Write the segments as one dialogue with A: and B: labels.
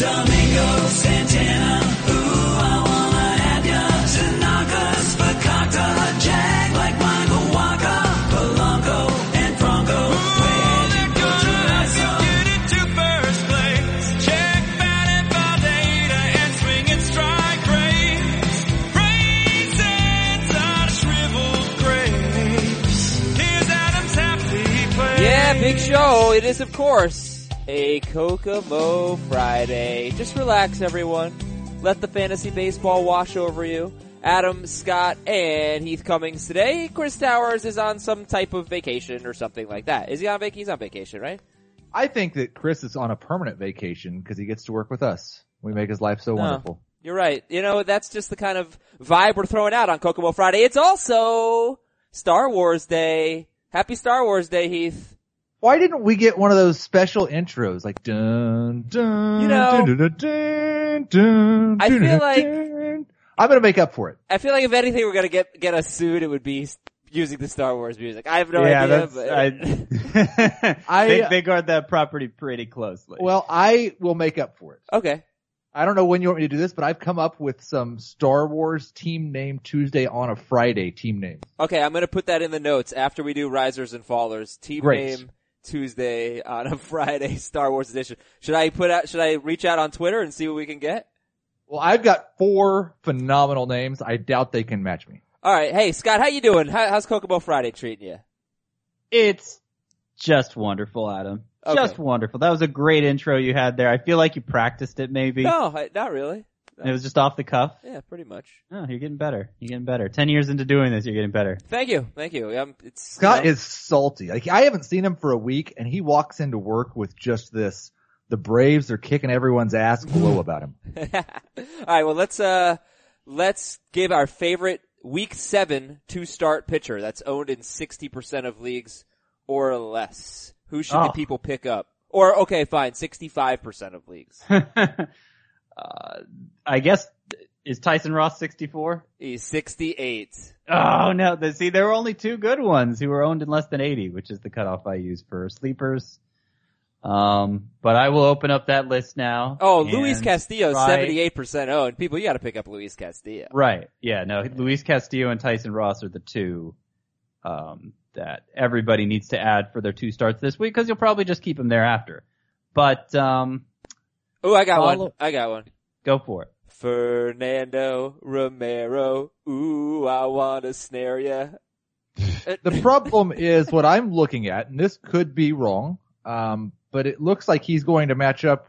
A: Domingo Santana, ooh, I wanna have ya. Tanaka's Fakakta, Jag like Michael Wacha, Polanco and Franco. Where'd you go to last summer?
B: Get into first place. Check batted Valdeta and swinging strike rates. Raisins on shriveled grapes. Here's Adam's happy place.
C: Yeah, big show. It is, of course, a Kokomo Friday. Just relax, everyone. Let the fantasy baseball wash over you. Adam, Scott, and Heath Cummings today. Chris Towers is on some type of vacation or something like that. Is he on vacation? He's on vacation, right?
D: I think that Chris is on a permanent vacation because he gets to work with us. We make his life so wonderful.
C: You're right. You know, that's just the kind of vibe we're throwing out on Kokomo Friday. It's also Star Wars Day. Happy Star Wars Day, Heath.
D: Why didn't we get one of those special intros like dun dun
C: You know,
D: dun, dun, dun, dun,
C: I
D: dun,
C: feel
D: dun,
C: like-
D: I'm gonna make up for it.
C: I feel like if anything we're gonna get, get us sued, it would be using the Star Wars music. I have no
E: yeah,
C: idea,
E: that's,
C: but
E: I,
D: I-
E: they, they guard that property pretty closely.
D: Well, I will make up for it.
C: okay.
D: I don't know when you want me to do this, but I've come up with some Star Wars team name Tuesday on a Friday team names.
C: Okay, I'm gonna put that in the notes after we do Risers and Fallers. Team
D: Great.
C: name Tuesday on a Friday Star Wars edition. Should I put out, should I reach out on Twitter and see what we can get?
D: Well, I've got four phenomenal names. I doubt they can match me.
C: Alright, hey Scott, how you doing? How, how's Kokomo Friday treating you?
E: it's just wonderful, Adam.
C: Okay.
E: Just wonderful. That was a great intro you had there. I feel like you practiced it maybe.
C: No, I, not really.
E: It was just off the cuff.
C: Yeah, pretty much.
E: Oh, you're getting better. You're getting better. Ten years into doing this, you're getting better.
C: Thank you, thank you. Um, it's,
D: Scott
C: you
D: is salty. Like I haven't seen him for a week, and he walks into work with just this. The Braves are kicking everyone's ass glow about him.
C: Alright, well let's, uh, let's give our favorite week seven to start pitcher that's owned in 60% of leagues or less. Who should the
E: Oh.
C: people pick up? Or, okay, fine, 65% of leagues.
E: uh, I guess is Tyson Ross 64?
C: He's 68.
E: Oh no! The, see, there were only two good ones who were owned in less than 80, which is the cutoff I use for sleepers. Um, but I will open up that list now.
C: Oh, Luis Castillo,
E: try-
C: 78% owned. People, you gotta pick up Luis Castillo.
E: Right. Yeah. No. Luis Castillo and Tyson Ross are the two um, that everybody needs to add for their two starts this week because you'll probably just keep them there after. But um,
C: Oh, I got one. I got one.
E: go for it.
C: Fernando Romero. Ooh, I wanna snare ya.
D: The problem is what I'm looking at, and this could be wrong, um, but it looks like he's going to match up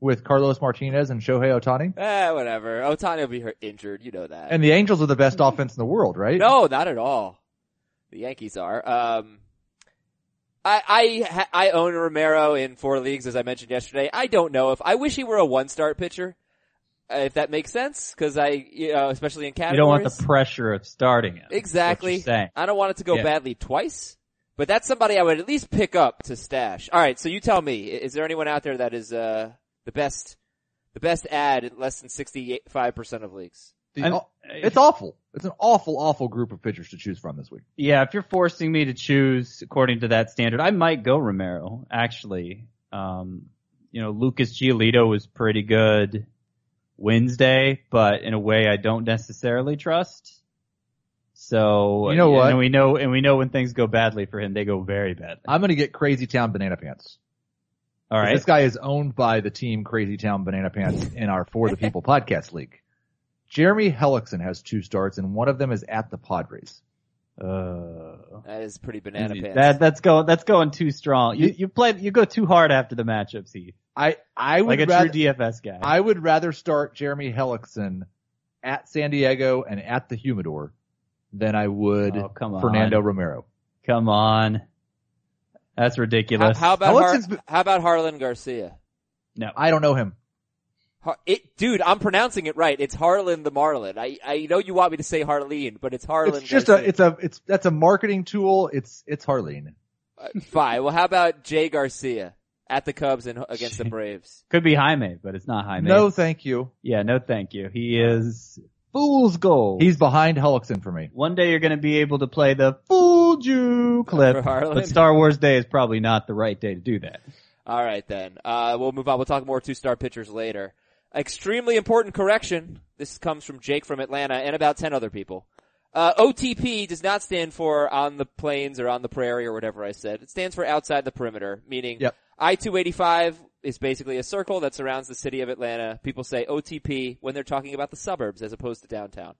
D: with Carlos Martinez and Shohei Ohtani.
C: Ah, whatever. Ohtani will be hurt, injured. You know that.
D: And the Angels are the best offense in the world, right?
C: No, not at all. The Yankees are. Um, I I I own Romero in four leagues, as I mentioned yesterday. I don't know if I wish he were a one start pitcher, uh, if that makes sense, because I you know especially in categories.
E: You don't want the pressure of starting him.
C: exactly.
E: What.
C: I don't want it to go
E: Yeah.
C: badly twice, but that's somebody I would at least pick up to stash. All right, so you tell me, is there anyone out there that is uh the best the best ad in less than sixty five percent of leagues?
D: The-
E: I'm-
D: it's awful. It's an awful, awful group of pitchers to choose from this week.
E: Yeah, if you're forcing me to choose according to that standard, I might go Romero, actually. Um, you know, Lucas Giolito was pretty good Wednesday, but in a way I don't necessarily trust. So,
D: You know what?
E: And we know, and we know when things go badly for him, they go very badly.
D: I'm going to get Crazy Town Banana Pants.
E: All right.
D: This guy is owned by the team Crazy Town Banana Pants in our For the People podcast league. Jeremy Hellickson has two starts, and one of them is at the Padres.
E: Uh,
C: That is pretty banana pants.
E: that, that's going, that's going too strong. You, you play, you go too hard after the matchups, Heath.
D: I I would
E: Like a
D: rather,
E: true DFS guy.
D: I would rather start Jeremy Hellickson at San Diego and at the Humidor than I would
E: Oh, come on.
D: Fernando Romero.
E: Come on. That's ridiculous.
C: how about Har- how about Harlan Garcia?
E: no.
D: I don't know him.
C: Har- it, dude, I'm pronouncing it right. It's Harlan the Marlin. I, I know you want me to say Harleen, but it's Harlan.
D: It's just
C: Garcia.
D: a it's a it's that's a marketing tool. It's it's Harleen.
C: Uh, fine. Well, how about Jay Garcia at the Cubs and against the Braves?
E: Could be Jaime, but it's not Jaime.
D: No, thank you.
E: Yeah, no thank you. He is fool's gold.
D: He's behind Hellickson for me.
E: one day you're going to be able to play the fooled you clip, but Star Wars Day is probably not the right day to do that.
C: All right then. Uh, we'll move on. We'll talk more two-star pitchers later. Extremely important correction. This comes from Jake from Atlanta and about 10 other people. Uh, OTP does not stand for on the plains or on the prairie or whatever I said. It stands for outside the perimeter, meaning
D: Yep.
C: I-285 is basically a circle that surrounds the city of Atlanta. People say OTP when they're talking about the suburbs as opposed to downtown.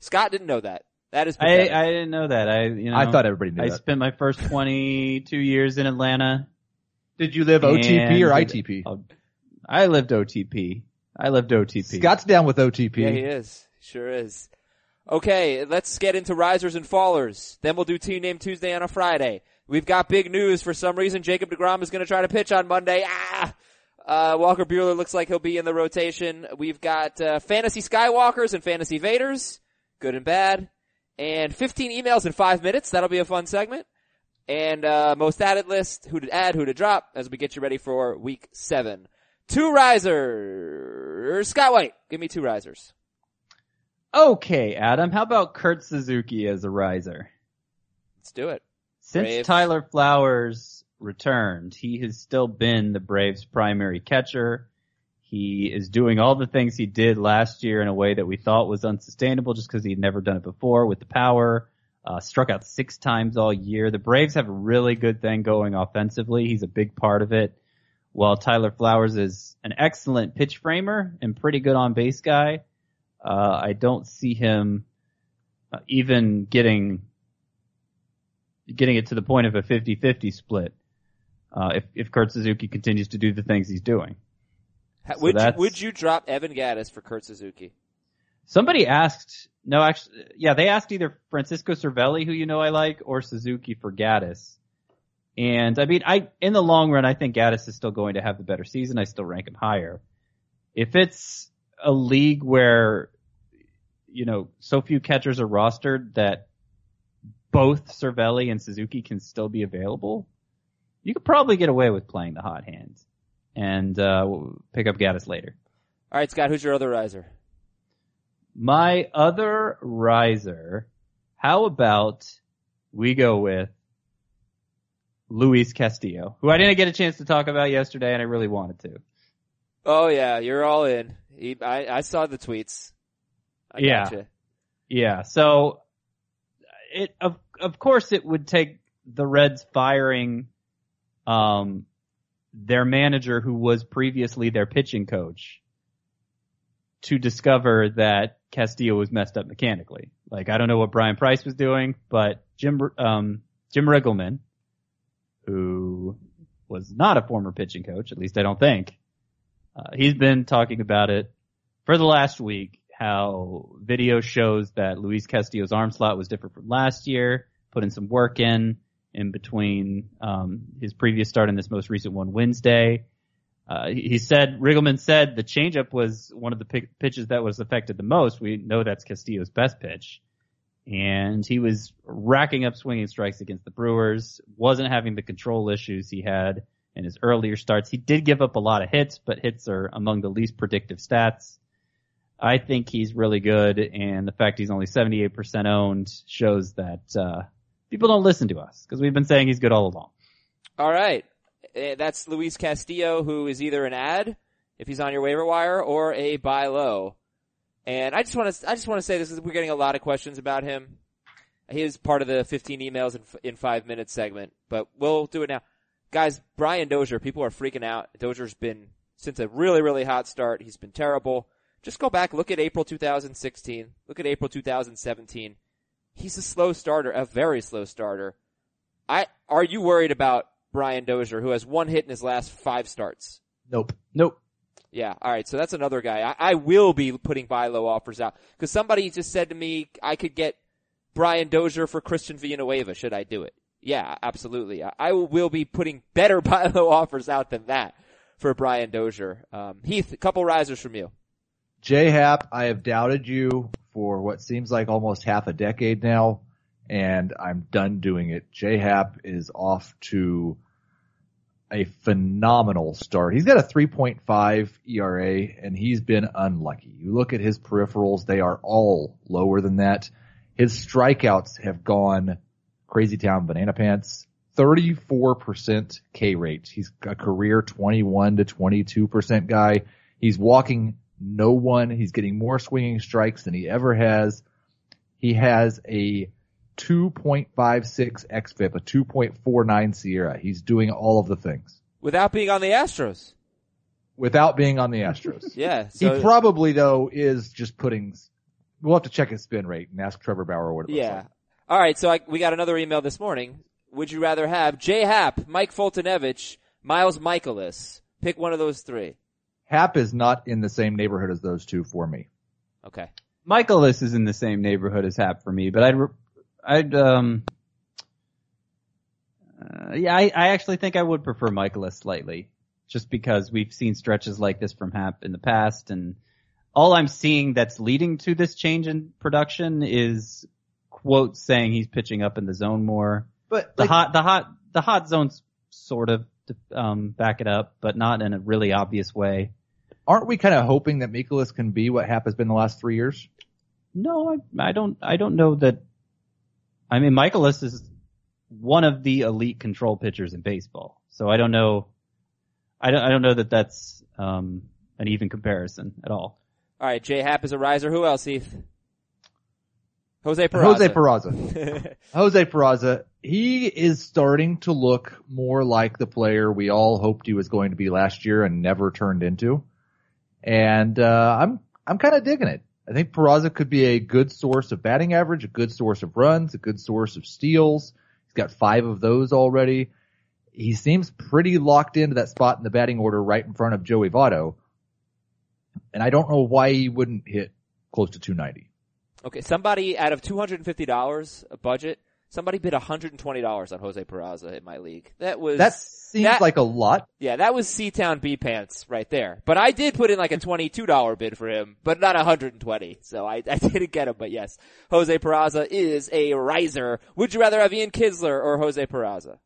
C: Scott didn't know that. That is
E: I,
C: pathetic.
E: I didn't know that. I you know
D: I thought everybody knew
E: I
D: that.
E: spent my first 22 years in Atlanta.
D: Did you live OTP or
E: and-
D: ITP?
E: I lived OTP. I lived OTP.
D: Scott's down with OTP.
C: Yeah, he is. Sure is. Okay, let's get into risers and fallers. Then we'll do Team Name Tuesday on a Friday. We've got big news. For some reason, Jacob DeGrom is going to try to pitch on Monday. Ah! Uh, Walker Buehler looks like he'll be in the rotation. We've got uh, fantasy Skywalkers and fantasy Vaders, good and bad, and 15 emails in five minutes. That'll be a fun segment. And uh, most added list, who to add, who to drop, as we get you ready for week seven. Two risers. Scott White, give me two risers.
E: Okay, Adam. How about Kurt Suzuki as a riser?
C: Let's do it.
E: Since
C: Braves.
E: Tyler Flowers returned, he has still been the Braves' primary catcher. He is doing all the things he did last year in a way that we thought was unsustainable just because he'd never done it before with the power. Uh, struck out six times all year. The Braves have a really good thing going offensively. He's a big part of it. While Tyler Flowers is an excellent pitch framer and pretty good on base guy, uh, I don't see him uh, even getting getting it to the point of a 50-50 split uh, if if Kurt Suzuki continues to do the things he's doing. So
C: would you, would you drop Evan Gattis for Kurt Suzuki?
E: Somebody asked, no, actually, yeah, they asked either Francisco Cervelli, who you know I like, or Suzuki for Gattis. And I mean, I in the long run, I think Gattis is still going to have the better season. I still rank him higher. If it's a league where you know so few catchers are rostered that both Cervelli and Suzuki can still be available, you could probably get away with playing the hot hands and uh, pick up Gattis later.
C: All right, Scott, who's your other riser?
E: My other riser, how about we go with Luis Castillo, who I didn't get a chance to talk about yesterday and I really wanted to.
C: Oh yeah, you're all in. He, I, I saw the tweets. I
E: Yeah.
C: gotcha.
E: Yeah, so it of of course it would take the Reds firing um their manager who was previously their pitching coach to discover that Castillo was messed up mechanically. Like I don't know what Bryan Price was doing, but Jim um Jim Riggleman, who was not a former pitching coach, at least I don't think, uh, he's been talking about it for the last week how video shows that Luis Castillo's arm slot was different from last year, put in some work in in between um, his previous start and this most recent one Wednesday. Uh, he said Riggleman said the changeup was one of the pi- pitches that was affected the most. We know that's Castillo's best pitch, and he was racking up swinging strikes against the Brewers. wasn't having the control issues he had in his earlier starts. He did give up a lot of hits, but hits are among the least predictive stats. I think he's really good, and the fact he's only 78% owned shows that uh, people don't listen to us because we've been saying he's good all along.
C: All right, Eh, that's Luis Castillo, who is either an ad if he's on your waiver wire or a buy low. And I just want to, I just want to say this is we're getting a lot of questions about him. He is part of the 15 emails in, in five minutes segment, but we'll do it now. Guys, Brian Dozier, people are freaking out. Dozier's been, since a really, really hot start, he's been terrible. Just go back, look at April 2016, look at April 2017. He's a slow starter, a very slow starter. I, are you worried about Brian Dozier, who has one hit in his last five starts?
D: Nope.
E: Nope.
C: Yeah, alright, so that's another guy. I, I will be putting buy low offers out. Cause somebody just said to me, I could get Brian Dozier for Christian Villanueva. Should I do it? Yeah, absolutely. I, I will be putting better buy low offers out than that for Brian Dozier. Um, Heath, a couple risers from you.
D: J Happ, I have doubted you for what seems like almost half a decade now, and I'm done doing it. J Happ is off to a phenomenal start. He's got a 3.5 ERA and he's been unlucky. You look at his peripherals, they are all lower than that. His strikeouts have gone crazy town banana pants. 34% K rate. He's a career 21 to 22% guy. He's walking no one. He's getting more swinging strikes than he ever has. He has a 2.56 xFIP, a 2.49 SIERA. He's doing all of the things
C: Without being on the Astros.
D: without being on the Astros.
C: Yeah. So,
D: he probably though is just putting. We'll have to check his spin rate and ask Trevor Bauer what it looks
C: yeah.
D: like.
C: All right. So I, we got another email this morning. Would you rather have Jay Happ, Mike Foltynewicz, Miles Mikolas? Pick one of those three.
D: Happ is not in the same neighborhood as those two for me.
C: Okay.
E: Mikolas is in the same neighborhood as Happ for me, but I'd, re- I'd, um, uh, yeah, I, I actually think I would prefer Mikolas slightly, just because we've seen stretches like this from Happ in the past, and all I'm seeing that's leading to this change in production is quotes saying he's pitching up in the zone more.
D: But
E: The
D: like,
E: hot, the hot, the hot zones sort of um, back it up, but not in a really obvious way.
D: aren't we kind of hoping that Mikolas can be what Happ has been the last three years?
E: No, I, I don't. I don't know that. I mean, Mikolas is one of the elite control pitchers in baseball, so I don't know. I don't. I don't know that that's um, an even comparison at all.
C: All right. Jay Happ is a riser. Who else, Heath? Jose Peraza.
D: Jose Peraza. Jose Peraza. He is starting to look more like the player we all hoped he was going to be last year and never turned into. And uh, I'm I'm kind of digging it. I think Peraza could be a good source of batting average, a good source of runs, a good source of steals. He's got five of those already. He seems pretty locked into that spot in the batting order right in front of Joey Votto. And I don't know why he wouldn't hit close to 290.
C: okay. Somebody out of two hundred and fifty dollars a budget. Somebody bid hundred and twenty dollars on Jose Peraza in my league. That was
D: That seems
C: that-
D: like a lot.
C: Yeah, that was C-Town B-Pants right there. But I did put in like a $22 bid for him, but not 120. So I, I didn't get him, but yes. Jose Peraza is a riser. Would you rather have Ian Kinsler or Jose Peraza?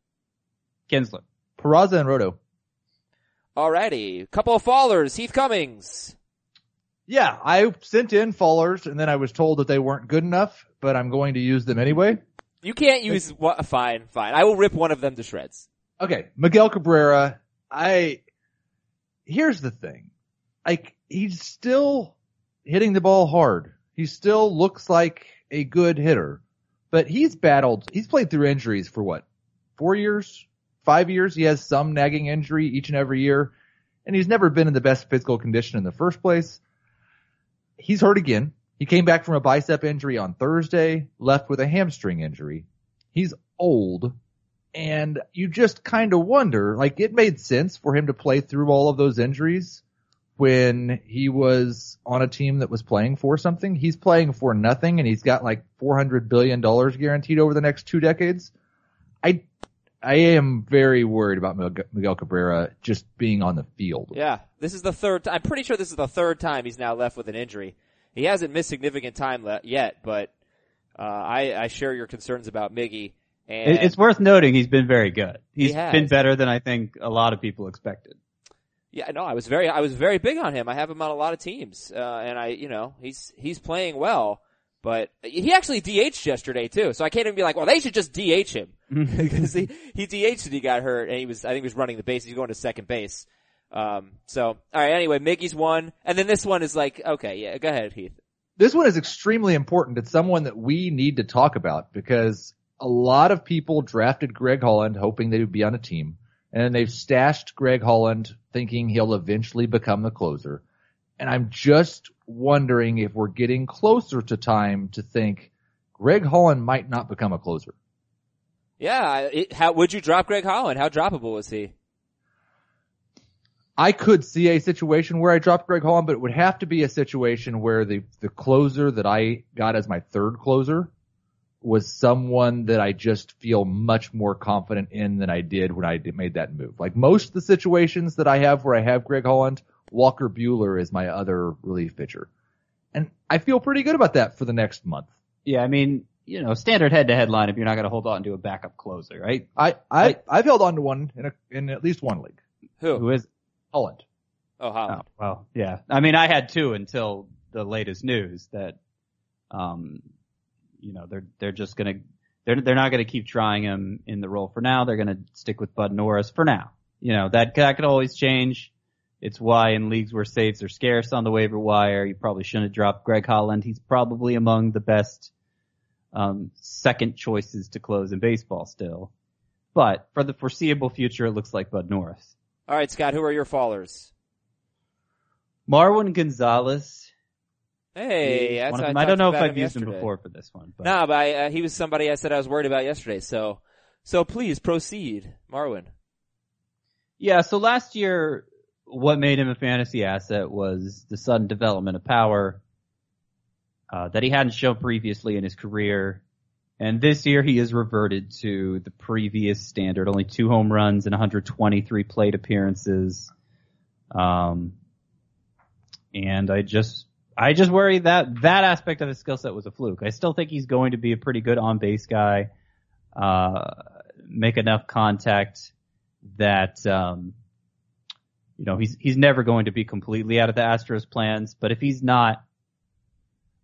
E: Kinsler.
D: Peraza and Roto.
C: Alrighty. Couple of fallers. Heath Cummings.
D: Yeah, I sent in fallers and then I was told that they weren't good enough, but I'm going to use them anyway.
C: You can't use, wha- fine, fine. I will rip one of them to shreds.
D: Okay, Miguel Cabrera, I, here's the thing. Like, he's still hitting the ball hard. He still looks like a good hitter, but he's battled, he's played through injuries for what? Four years? Five years? He has some nagging injury each and every year, and he's never been in the best physical condition in the first place. He's hurt again. He came back from a bicep injury on Thursday, left with a hamstring injury. He's old, and you just kind of wonder, like it made sense for him to play through all of those injuries when he was on a team that was playing for something. He's playing for nothing and he's got like 400 billion dollars guaranteed over the next two decades. I, I am very worried about Miguel- Cabrera just being on the field.
C: Yeah. This is the third. I'm pretty sure this is the third time he's now left with an injury. He hasn't missed significant time le- yet, but, uh, I, I share your concerns about Miggy. And
E: It's worth noting he's been very good.
C: He
E: He's
C: has.
E: been better than I think a lot of people expected.
C: Yeah, no, I was very, I was very big on him. I have him on a lot of teams, uh, and I, you know, he's he's playing well, but he actually DH'd yesterday too. So I can't even be like, well, they should just DH him because he he DH'd and he got hurt, and he was, I think, he was running the base. He's going to second base. Um, so all right, anyway, Miggy's one, and then this one is like, okay, yeah, go ahead, Heath.
D: this one is extremely important. It's someone that we need to talk about because a lot of people drafted Greg Holland hoping they would be on a team. And then they've stashed Greg Holland thinking he'll eventually become the closer. And I'm just wondering if we're getting closer to time to think Greg Holland might not become a closer.
C: Yeah, it, how would you drop Greg Holland? How droppable was he?
D: I could see a situation where I drop Greg Holland, but it would have to be a situation where the, the closer that I got as my third closer was someone that I just feel much more confident in than I did when I made that move. Like most of the situations that I have where I have Greg Holland, Walker Buehler is my other relief pitcher. And I feel pretty good about that for the next month.
E: Yeah, I mean, you know, standard head-to-head lineup, you're not going to hold on to a backup closer, right?
D: I, I, I've held on to one in a, in at least one league.
C: Who?
E: Who is?
D: Holland.
C: Oh, Holland.
E: Oh, well, yeah. I mean, I had two until the latest news that, um, you know, they're they're just gonna they're they're not going to keep trying him in the role for now. They're going to stick with Bud Norris for now. You know that that could always change. It's why in leagues where saves are scarce on the waiver wire, you probably shouldn't have dropped Greg Holland. He's probably among the best um, second choices to close in baseball still. But for the foreseeable future, it looks like Bud Norris.
C: All right, Scott, who are your fallers?
E: Marwin Gonzalez.
C: Hey, that's I.
E: I don't know if I've used him before for this one. But
C: No, but I, uh, he was somebody I said I was worried about yesterday. So, so please proceed, Marwin.
E: Yeah, so last year, what made him a fantasy asset was the sudden development of power uh, that he hadn't shown previously in his career. And this year he has reverted to the previous standard, only two home runs and 123 plate appearances. Um, and I just, I just worry that that aspect of his skill set was a fluke. I still think he's going to be a pretty good on base guy, uh, make enough contact that, um, you know, he's, he's never going to be completely out of the Astros plans, but if he's not,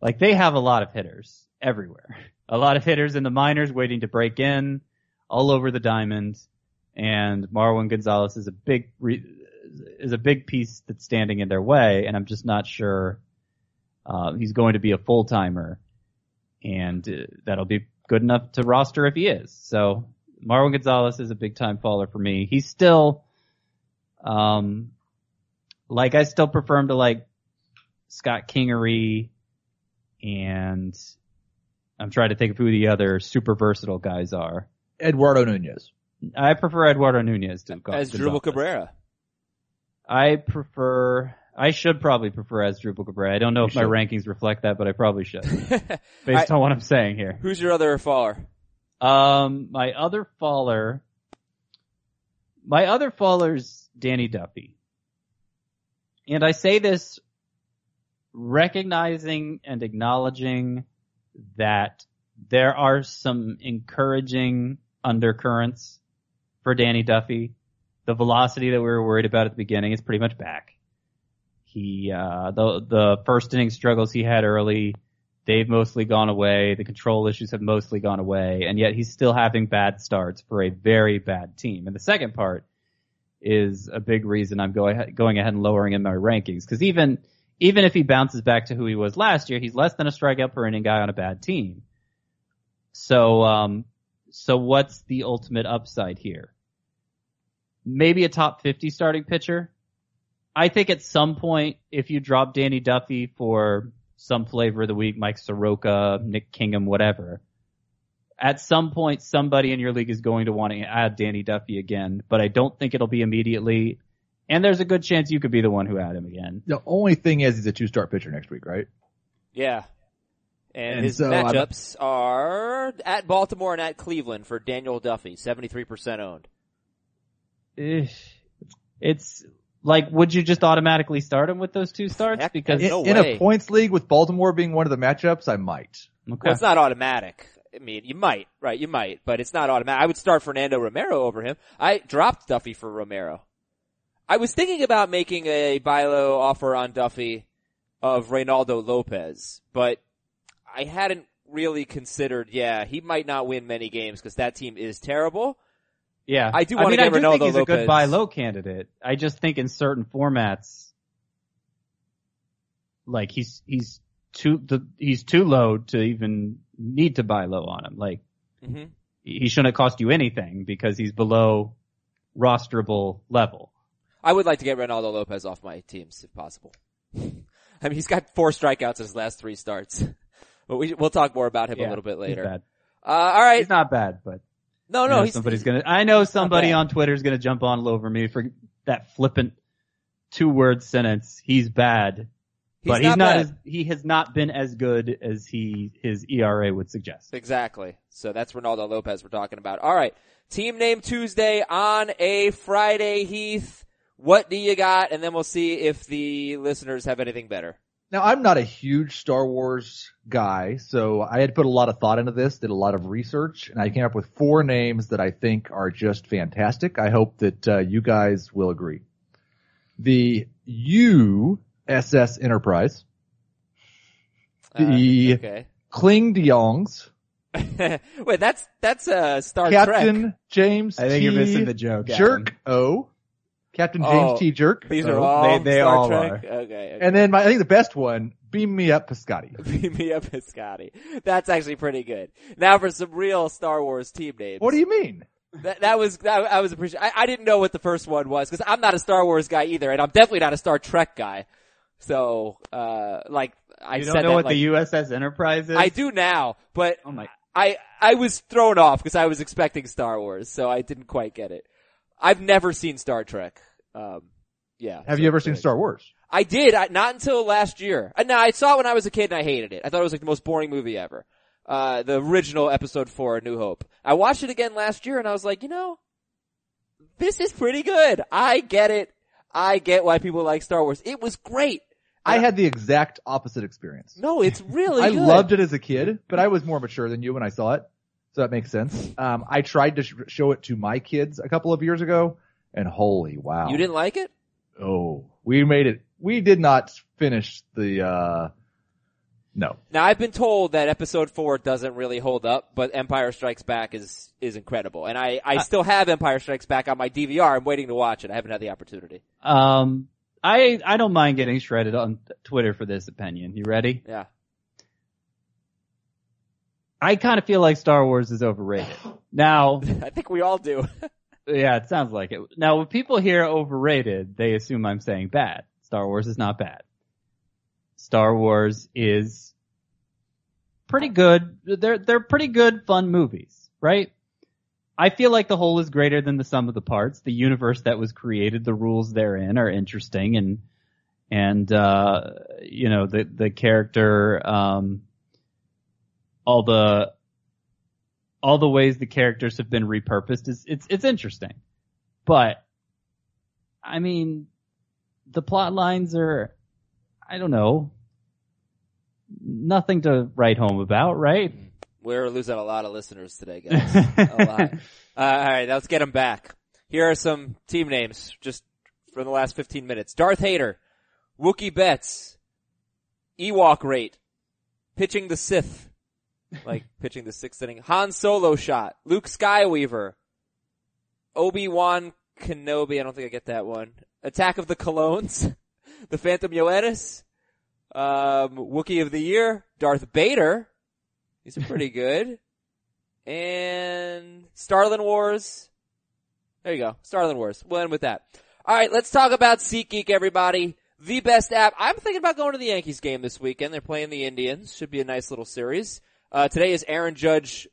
E: like they have a lot of hitters everywhere. A lot of hitters in the minors waiting to break in all over the diamond. And Marwin Gonzalez is a big, re- is a big piece that's standing in their way. And I'm just not sure, uh, he's going to be a full timer and uh, that'll be good enough to roster if he is. So Marwin Gonzalez is a big time faller for me. He's still, um, like I still prefer him to like Scott Kingery and I'm trying to think of who the other super versatile guys are.
D: Eduardo Nunez.
E: I prefer Eduardo Nunez to Gon- Asdrubal
C: Cabrera.
E: I prefer. I should probably prefer Asdrubal Cabrera. I don't know if my rankings reflect that, but I probably should,
C: I-
E: based on what I'm saying here.
C: Who's your other faller?
E: Um, my other faller, my other faller's Danny Duffy. And I say this recognizing and acknowledging that there are some encouraging undercurrents for Danny Duffy. The velocity that we were worried about at the beginning is pretty much back. He, uh, the, the first inning struggles he had early, they've mostly gone away. The control issues have mostly gone away, and yet he's still having bad starts for a very bad team. And the second part is a big reason I'm going going ahead and lowering in my rankings because even even if he bounces back to who he was last year, he's less than a strikeout per inning guy on a bad team. So um, so what's the ultimate upside here? Maybe a top 50 starting pitcher. I think at some point, if you drop Danny Duffy for some flavor of the week, Mike Soroka, Nick Kingham, whatever, at some point somebody in your league is going to want to add Danny Duffy again, but I don't think it'll be immediately. And there's a good chance you could be the one who had him again.
D: The only thing is he's a two start pitcher next week, right?
C: Yeah. And,
D: And
C: his
D: so I'm-
C: matchups are at Baltimore and at Cleveland for Daniel Duffy, 73% owned.
E: It's like, would you just automatically start him with those two starts?
C: Heck,
E: Because
D: In,
C: No
D: in a points league with Baltimore being one of the matchups, I might.
E: okay.
C: Well, it's not automatic. I mean, you might, right? You might, but it's not automatic. I would start Fernando Romero over him. I dropped Duffy for Romero. I was thinking about making a buy low offer on Duffy of Reynaldo Lopez, but I hadn't really considered, yeah, he might not win many games because that team is terrible.
E: Yeah,
C: I do
E: I
C: wanna
E: mean,
C: get
E: I do
C: Ronaldo
E: think he's a good buy low candidate. I just think in certain formats, like he's he's too the, he's too low to even need to buy low on him. Like
C: hmm
E: he shouldn't cost you anything because he's below rosterable level.
C: I would like to get Reynaldo Lopez off my teams if possible. I mean, he's got four strikeouts in his last three starts, but we, we'll talk more about him a little bit later. Uh, all right.
E: He's not bad, but
C: No, no, he's,
E: somebody's gonna. I know somebody on Twitter is gonna jump on over me for that flippant two word sentence. He's bad,
C: he's
E: but he's not
C: bad.
E: as he has not been as good as he his ERA would suggest.
C: Exactly. So that's Reynaldo Lopez we're talking about. All right. Team name Tuesday on a Friday, Heath. What do you got? And then we'll see if the listeners have anything better.
D: Now I'm not a huge Star Wars guy, so I had put a lot of thought into this, did a lot of research, and I came up with four names that I think are just fantastic. I hope that uh, you guys will agree. The USS Enterprise,
C: Uh,
D: The-
C: okay.
D: Kling de Yongs,
C: Wait, that's that's uh, Star
D: Captain
C: Trek.
D: James
E: I think
D: T.
E: you're missing the joke,
D: Jerk O. Captain James
C: Oh,
D: T. Jerk.
C: These
D: O.
C: are all
E: They- they
C: Star
E: all
C: Trek.
E: are.
C: Okay, okay.
D: And then my, I think the best one, Beam Me Up Piscotti.
C: Beam me up, Scotty. That's actually pretty good. Now for some real Star Wars team names.
D: What do you mean?
C: That, that was that, I was appreciate. I, I didn't know what the first one was because I'm not a Star Wars guy either, and I'm definitely not a Star Trek guy. So, uh, like I
E: You
C: said,
E: don't know
C: that,
E: what
C: like,
E: the USS Enterprise is?
C: I do now, but
E: Oh my.
C: I I was thrown off because I was expecting Star Wars, so I didn't quite get it. I've never seen Star Trek. Um, yeah.
D: Have
C: so-
D: you ever seen Star Wars?
C: I did, I, not until last year. Uh, no, I saw it when I was a kid and I hated it. I thought it was like the most boring movie ever. Uh, the original episode four, A New Hope. I watched it again last year and I was like, you know, this is pretty good. I get it. I get why people like Star Wars. It was great.
D: I had the exact opposite experience.
C: No, it's really
D: I
C: good.
D: loved it as a kid, but I was more mature than you when I saw it. So that makes sense. Um, I tried to sh- show it to my kids a couple of years ago and holy wow.
C: You didn't like it?
D: Oh, we made it. We did not finish the, uh, no.
C: Now I've been told that episode four doesn't really hold up, but Empire Strikes Back is, is incredible. And I, I still have Empire Strikes Back on my DVR. I'm waiting to watch it. I haven't had the opportunity.
E: Um, I I don't mind getting shredded on Twitter for this opinion. You ready?
C: Yeah.
E: I kind of feel like Star Wars is overrated. Now,
C: I think we all do.
E: yeah, it sounds like it. Now, when people hear overrated, they assume I'm saying bad. Star Wars is not bad. Star Wars is pretty good. They're they're pretty good, fun movies, right? I feel like the whole is greater than the sum of the parts. The universe that was created, the rules therein are interesting and and uh you know, the the character um all the all the ways the characters have been repurposed is it's it's interesting. But I mean the plot lines are I don't know nothing to write home about, right?
C: We're losing a lot of listeners today, guys. a lot. Uh, alright, let's get them back. Here are some team names, just from the last 15 minutes. Darth Hater, Wookie Betts, Ewok Rate, Pitching the Sith, like pitching the sixth inning, Han Solo Shot, Luke Skyweaver, Obi-Wan Kenobi, I don't think I get that one, Attack of the Clones, The Phantom Yoenis, um, Wookie of the Year, Darth Bader, these are pretty good. And Starlin Wars. There you go. Starlin Wars. We'll end with that. Alright, let's talk about SeatGeek everybody. The best app. I'm thinking about going to the Yankees game this weekend. They're playing the Indians. Should be a nice little series. Uh, today is Aaron Judge,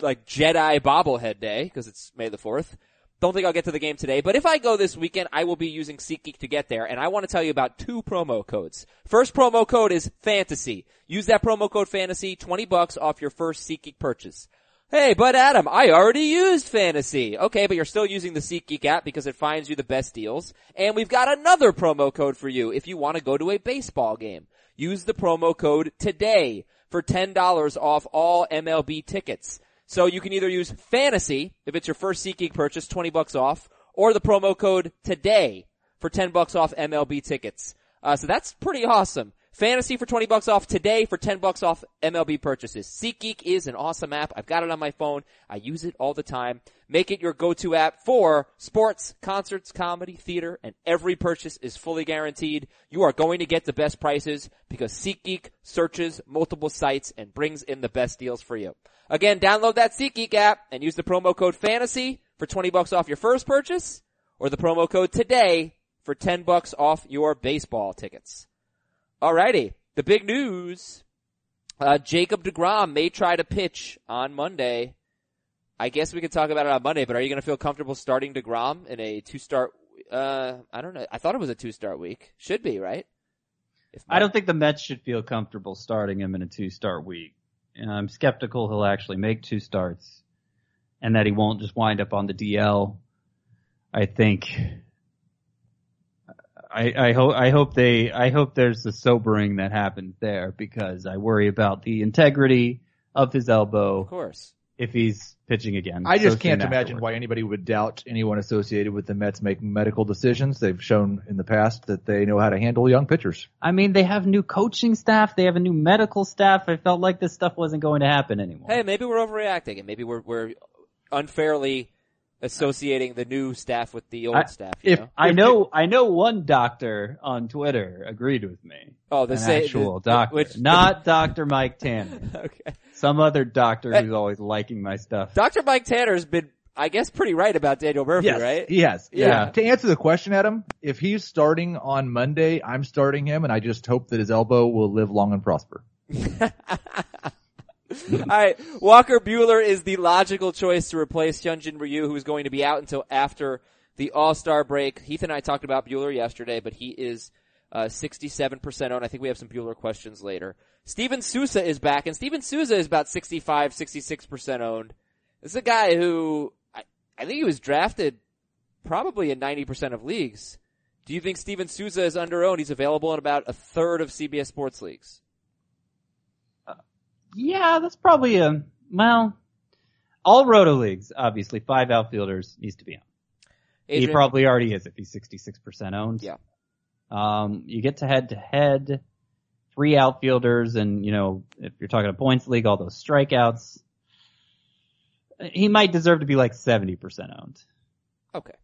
C: like Jedi bobblehead day, because it's May the 4th. Don't think I'll get to the game today, but if I go this weekend, I will be using SeatGeek to get there, and I want to tell you about two promo codes. First promo code is fantasy. Use that promo code fantasy, 20 bucks off your first SeatGeek purchase. Hey, but Adam, I already used fantasy. Okay, but you're still using the SeatGeek app because it finds you the best deals. And we've got another promo code for you if you want to go to a baseball game. Use the promo code today for $10 off all MLB tickets. So you can either use fantasy if it's your first SeatGeek purchase, 20 bucks off, or the promo code today for 10 bucks off MLB tickets. Uh, so that's pretty awesome. Fantasy for 20 bucks off today for 10 bucks off MLB purchases. SeatGeek is an awesome app. I've got it on my phone. I use it all the time. Make it your go-to app for sports, concerts, comedy, theater, and every purchase is fully guaranteed. You are going to get the best prices because SeatGeek searches multiple sites and brings in the best deals for you. Again, download that SeatGeek app and use the promo code FANTASY for 20 bucks off your first purchase or the promo code today for 10 bucks off your baseball tickets. Alrighty. The big news. Uh, Jacob DeGrom may try to pitch on Monday. I guess we could talk about it on Monday, but are you going to feel comfortable starting DeGrom in a two start, uh, I don't know. I thought it was a two start week. Should be, right? If
E: I don't think the Mets should feel comfortable starting him in a two start week. And I'm skeptical he'll actually make two starts and that he won't just wind up on the DL. I think I, I hope I hope they I hope there's a sobering that happens there because I worry about the integrity of his elbow
C: Of course.
E: if he's pitching again.
D: I just
E: soon
D: can't imagine
E: afterward.
D: why anybody would doubt anyone associated with the Mets making medical decisions. They've shown in the past that they know how to handle young pitchers.
E: I mean, they have new coaching staff. They have a new medical staff. I felt like this stuff wasn't going to happen anymore.
C: Hey, maybe we're overreacting, and maybe we're we're unfairly associating the new staff with the old
E: I-
C: staff. You
D: if-
C: know?
E: I know, I know one doctor on Twitter agreed with me.
C: oh, the
E: An
C: say,
E: actual
C: the-
E: doctor,
C: which
E: not Dr. Mike Tanner.
C: okay.
E: Some other doctor
C: Hey.
E: who's always liking my stuff.
C: Dr. Mike Tanner's been, I guess, pretty right about Daniel Murphy, right?
D: He has.
C: Yeah.
D: To answer the question, Adam, if he's starting on Monday, I'm starting him, and I just hope that his elbow will live long and prosper.
C: All right, Walker Buehler is the logical choice to replace Hyunjin Ryu, who is going to be out until after the All Star break. Heath and I talked about Buehler yesterday, but he is uh, 67% owned. I think we have some Buehler questions later. Steven Souza is back, and Steven Souza is about 65, 66% owned. This is a guy who I, I think he was drafted probably in 90% of leagues. Do you think Steven Souza is under owned? He's available in about a third of CBS sports leagues.
E: Yeah, that's probably a, well, all roto leagues, obviously, five outfielders needs to be on. He probably already is if he's 66% owned.
C: Yeah.
E: Um, you get to head to head, three outfielders, and you know, if you're talking a points league, all those strikeouts, he might deserve to be like 70% owned.
C: Okay.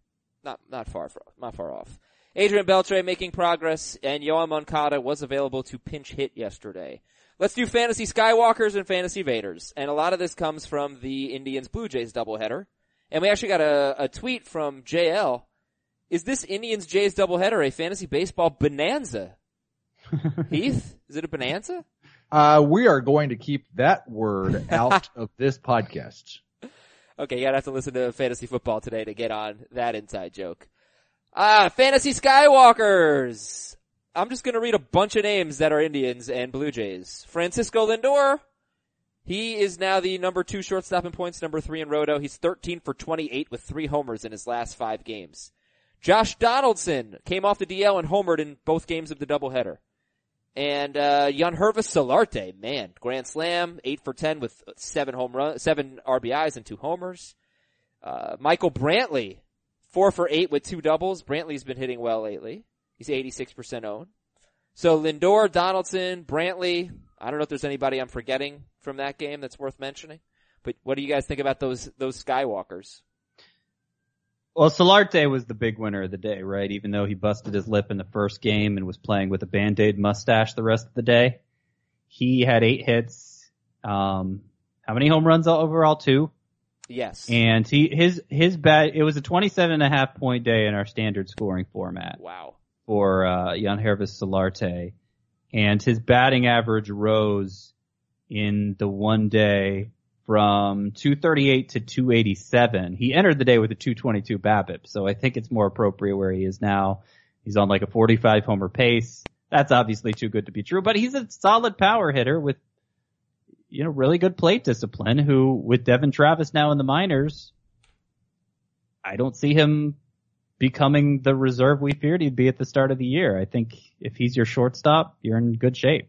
C: Not not far from not far off. Adrian Beltre making progress, and Yoan Moncada was available to pinch hit yesterday. Let's do fantasy Skywalkers and fantasy Vaders, and a lot of this comes from the Indians Blue Jays doubleheader. And we actually got a, a tweet from JL. Is this Indians Jays doubleheader a fantasy baseball bonanza? Heath, is it a bonanza?
D: Uh, we are going to keep that word out of this podcast.
C: Okay, you gotta have to listen to fantasy football today to get on that inside joke. Ah, fantasy Skywalkers! I'm just gonna read a bunch of names that are Indians and Blue Jays. Francisco Lindor. He is now the number two shortstop in points, number three in roto. He's 13 for 28 with three homers in his last five games. Josh Donaldson came off the DL and homered in both games of the doubleheader. And uh Yangervis Solarte, man, grand slam, eight for ten with seven home run, seven RBIs and two homers. Uh, Michael Brantley, four for eight with two doubles. Brantley's been hitting well lately. He's 86% owned. So Lindor, Donaldson, Brantley. I don't know if there's anybody I'm forgetting from that game that's worth mentioning. But what do you guys think about those those Skywalkers?
E: Well, Solarte was the big winner of the day, right? Even though he busted his lip in the first game and was playing with a band-aid mustache the rest of the day. He had eight hits. Um, how many home runs overall? Two.
C: Yes.
E: And he, his, his bat, it was a 27 and a half point day in our standard scoring format
C: wow.
E: For, uh, Yangervis Solarte. And his batting average rose in the one day from 238 to 287. He entered the day with a 222 BABIP, so I think it's more appropriate where he is now. He's on like a 45 homer pace. That's obviously too good to be true, but he's a solid power hitter with, you know, really good plate discipline who, with Devon Travis now in the minors, I don't see him becoming the reserve we feared he'd be at the start of the year. I think if he's your shortstop, you're in good shape.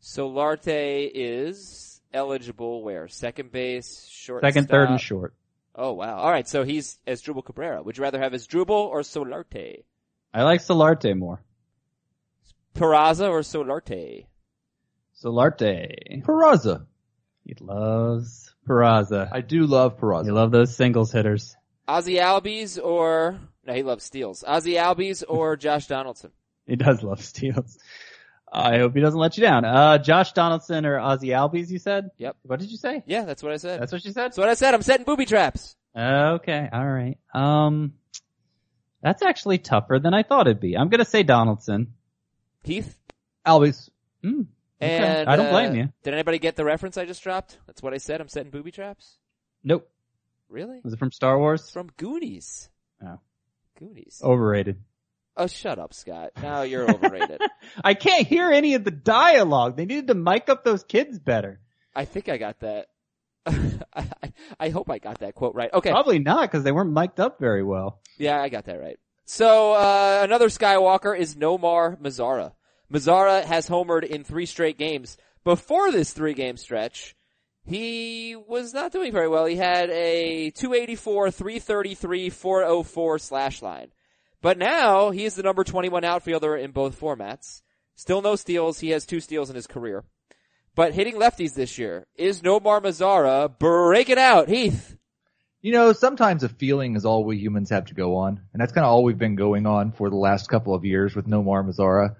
C: Solarte is eligible where? Second base, short,
E: Second, third, and short.
C: Oh wow. Alright, so he's Asdrubal Cabrera. Would you rather have Asdrubal or Solarte?
E: I like Solarte more.
C: Peraza or Solarte?
E: Solarte.
D: Peraza.
E: He loves Peraza.
D: I do love Peraza.
E: You
D: Peraza.
E: love those singles hitters.
C: Ozzy Albies or no, he loves steals. Ozzy Albies or Josh Donaldson.
E: He does love steals. I hope he doesn't let you down. Uh, Josh Donaldson or Ozzy Albies, you said?
C: Yep.
E: What did you say?
C: Yeah, that's what I said.
E: That's what you said?
C: That's what I said. I'm setting booby traps.
E: Okay, alright. Um, that's actually tougher than I thought it'd be. I'm gonna say Donaldson.
C: Heath.
D: Albies.
E: Hmm. Okay.
C: And
E: I don't
C: uh,
E: blame you.
C: Did anybody get the reference I just dropped? That's what I said. I'm setting booby traps.
E: Nope.
C: Really?
E: Was it from Star Wars?
C: From Goonies.
E: Oh.
C: Goonies.
E: Overrated.
C: Oh, shut up, Scott. Now you're overrated.
E: I can't hear any of the dialogue. They needed to mic up those kids better.
C: I think I got that. I, I hope I got that quote right. Okay.
E: Probably not because they weren't mic'd up very well.
C: Yeah, I got that right. So, uh, another Skywalker is Nomar Mazara. Mazara has homered in three straight games. Before this three game stretch, he was not doing very well. He had a 284, 333, 404 slash line. But now he is the number 21 outfielder in both formats. Still no steals. He has two steals in his career. But hitting lefties this year is Nomar Mazara breaking out. Heath.
D: You know, sometimes a feeling is all we humans have to go on, and that's kind of all we've been going on for the last couple of years with Nomar Mazara.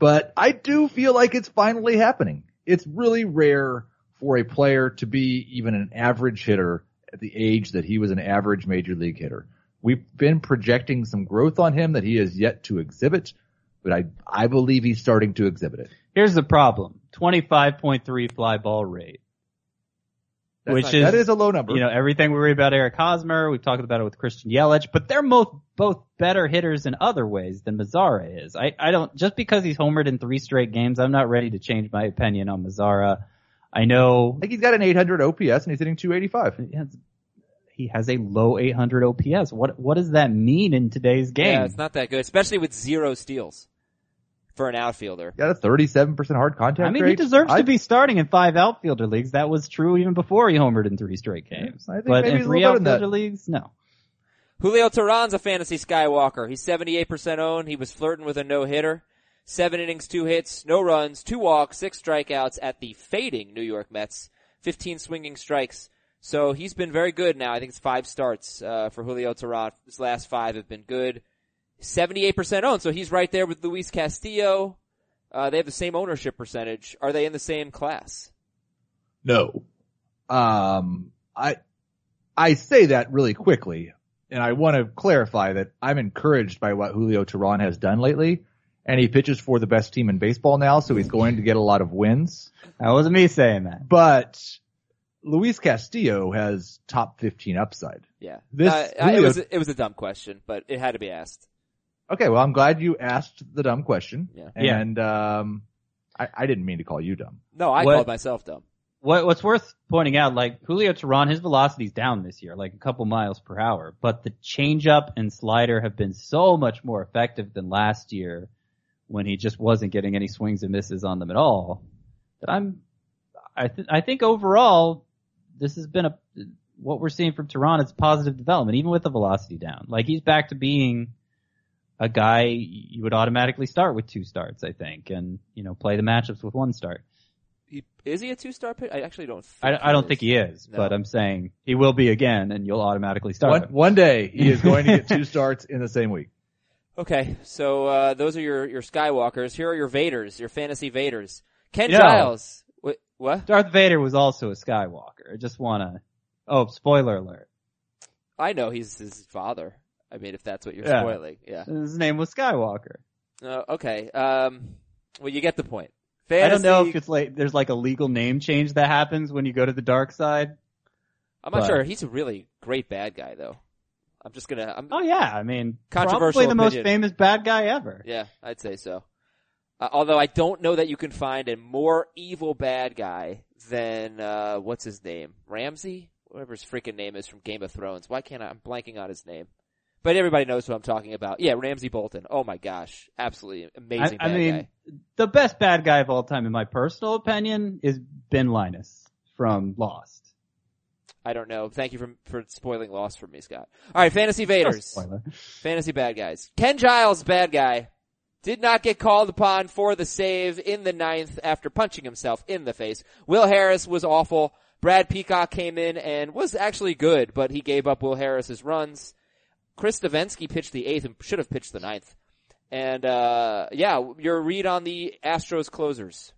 D: But I do feel like it's finally happening. It's really rare for a player to be even an average hitter at the age that he was an average major league hitter. We've been projecting some growth on him that he has yet to exhibit, but I I believe he's starting to exhibit it.
E: Here's the problem: 25.3 fly ball rate.
D: That's
E: Which
D: not-
E: is-
D: that is a low number.
E: You know, everything we read about Eric Hosmer, we've talked about it with Christian Yelich, but they're both, both better hitters in other ways than Mazara is. I, I don't, just because he's homered in three straight games, I'm not ready to change my opinion on Mazara. I know
D: I think he's got an 800 OPS and he's hitting 285.
E: he has, he has a low 800 OPS. What, what does that mean in today's game?
C: Yeah, it's not that good, especially with zero steals for an outfielder.
D: Got a 37% hard contact
E: I mean,
D: rate.
E: he deserves
D: I-
E: to be starting in five outfielder leagues. That was true even before he homered in three straight games.
D: I think
E: but
D: maybe
E: in
D: he's
E: three
D: little better than
E: outfielder
D: that.
E: leagues, no.
C: Julio Teheran's a fantasy Skywalker. He's 78% owned. He was flirting with a no-hitter. Seven innings, two hits, no runs, two walks, six strikeouts at the fading New York Mets. 15 swinging strikes. So he's been very good now. I think it's five starts, uh, for Julio Teheran. His last five have been good. 78% owned. So he's right there with Luis Castillo. Uh, they have the same ownership percentage. Are they in the same class?
D: No. Um, I, I say that really quickly, and I want to clarify that I'm encouraged by what Julio Teheran has done lately, and he pitches for the best team in baseball now, so he's going to get a lot of wins.
E: That wasn't me saying that.
D: But Luis Castillo has top 15 upside.
C: Yeah.
D: This-
C: Uh, I- it was, it was a dumb question, but it had to be asked.
D: Okay, well, I'm glad you asked the dumb question.
C: Yeah.
E: Yeah.
D: And, um, I, I didn't mean to call you dumb.
C: No, I
E: What-
C: called myself dumb.
E: What, what's worth pointing out, like Julio Teheran, his velocity's down this year, like a couple miles per hour, but the changeup and slider have been so much more effective than last year when he just wasn't getting any swings and misses on them at all. That I'm, I, th- I think overall, this has been a, what we're seeing from Teheran is positive development, even with the velocity down. Like he's back to being a guy you would automatically start with two starts, I think, and, you know, play the matchups with one start.
C: He, is he a two-star pitcher? I actually don't.
E: I,
C: Think
E: I don't
C: is.
E: think he is,
C: No.
E: but I'm saying he will be again, and you'll automatically start
D: One, one day he is going to get two starts in the same week.
C: Okay, so uh, those are your your Skywalkers. Here are your Vaders, your fantasy Vaders. Ken
E: Yeah.
C: Giles. What?
E: Darth Vader was also a Skywalker. I just wanna. Oh, spoiler alert!
C: I know he's his father. I mean, if that's what you're
E: Yeah.
C: spoiling, yeah.
E: His name was Skywalker.
C: Uh, okay. Um, well, you get the point.
E: I don't know if it's like there's like a legal name change that happens when you go to the dark side.
C: I'm not
E: but-
C: sure. He's a really great bad guy, though. I'm just gonna. I'm,
E: Oh yeah, I mean,
C: Controversial
E: probably the most famous bad guy ever.
C: Yeah, I'd say so. Uh, although I don't know that you can find a more evil bad guy than uh what's his name, Ramsay, whatever his freaking name is from Game of Thrones. Why can't I? I'm blanking on his name. But everybody knows who I'm talking about. Yeah, Ramsay Bolton. Oh my gosh, absolutely amazing
E: I
C: bad
E: mean,
C: guy.
E: the best bad guy of all time, in my personal opinion, is Ben Linus from Lost.
C: I don't know. Thank you for for spoiling Lost for me, Scott. All right, fantasy Vaders. Fantasy bad guys. Ken Giles, bad guy, did not get called upon for the save in the ninth after punching himself in the face. Will Harris was awful. Brad Peacock came in and was actually good, but he gave up Will Harris's runs. Chris Devenski pitched the eighth and should have pitched the ninth. And, uh, yeah, your read on the Astros closers.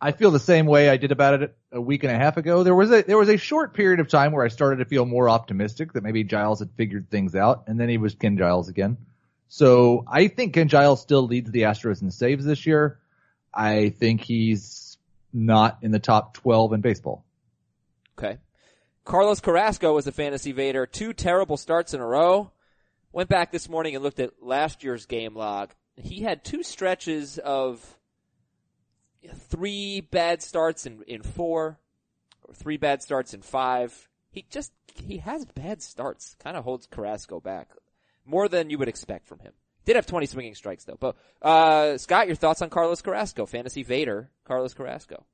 D: I feel the same way I did about it a week and a half ago. There was a there was a short period of time where I started to feel more optimistic that maybe Giles had figured things out, and then he was Ken Giles again. So I think Ken Giles still leads the Astros in saves this year. I think he's not in the top 12 in baseball.
C: Okay. Carlos Carrasco was a fantasy vader. Two terrible starts in a row. Went back this morning and looked at last year's game log. He had two stretches of three bad starts in, in four, or three bad starts in five. He just, he has bad starts. Kind of holds Carrasco back. More than you would expect from him. Did have 20 swinging strikes though. But, uh, Scott, your thoughts on Carlos Carrasco? Fantasy Vader, Carlos Carrasco.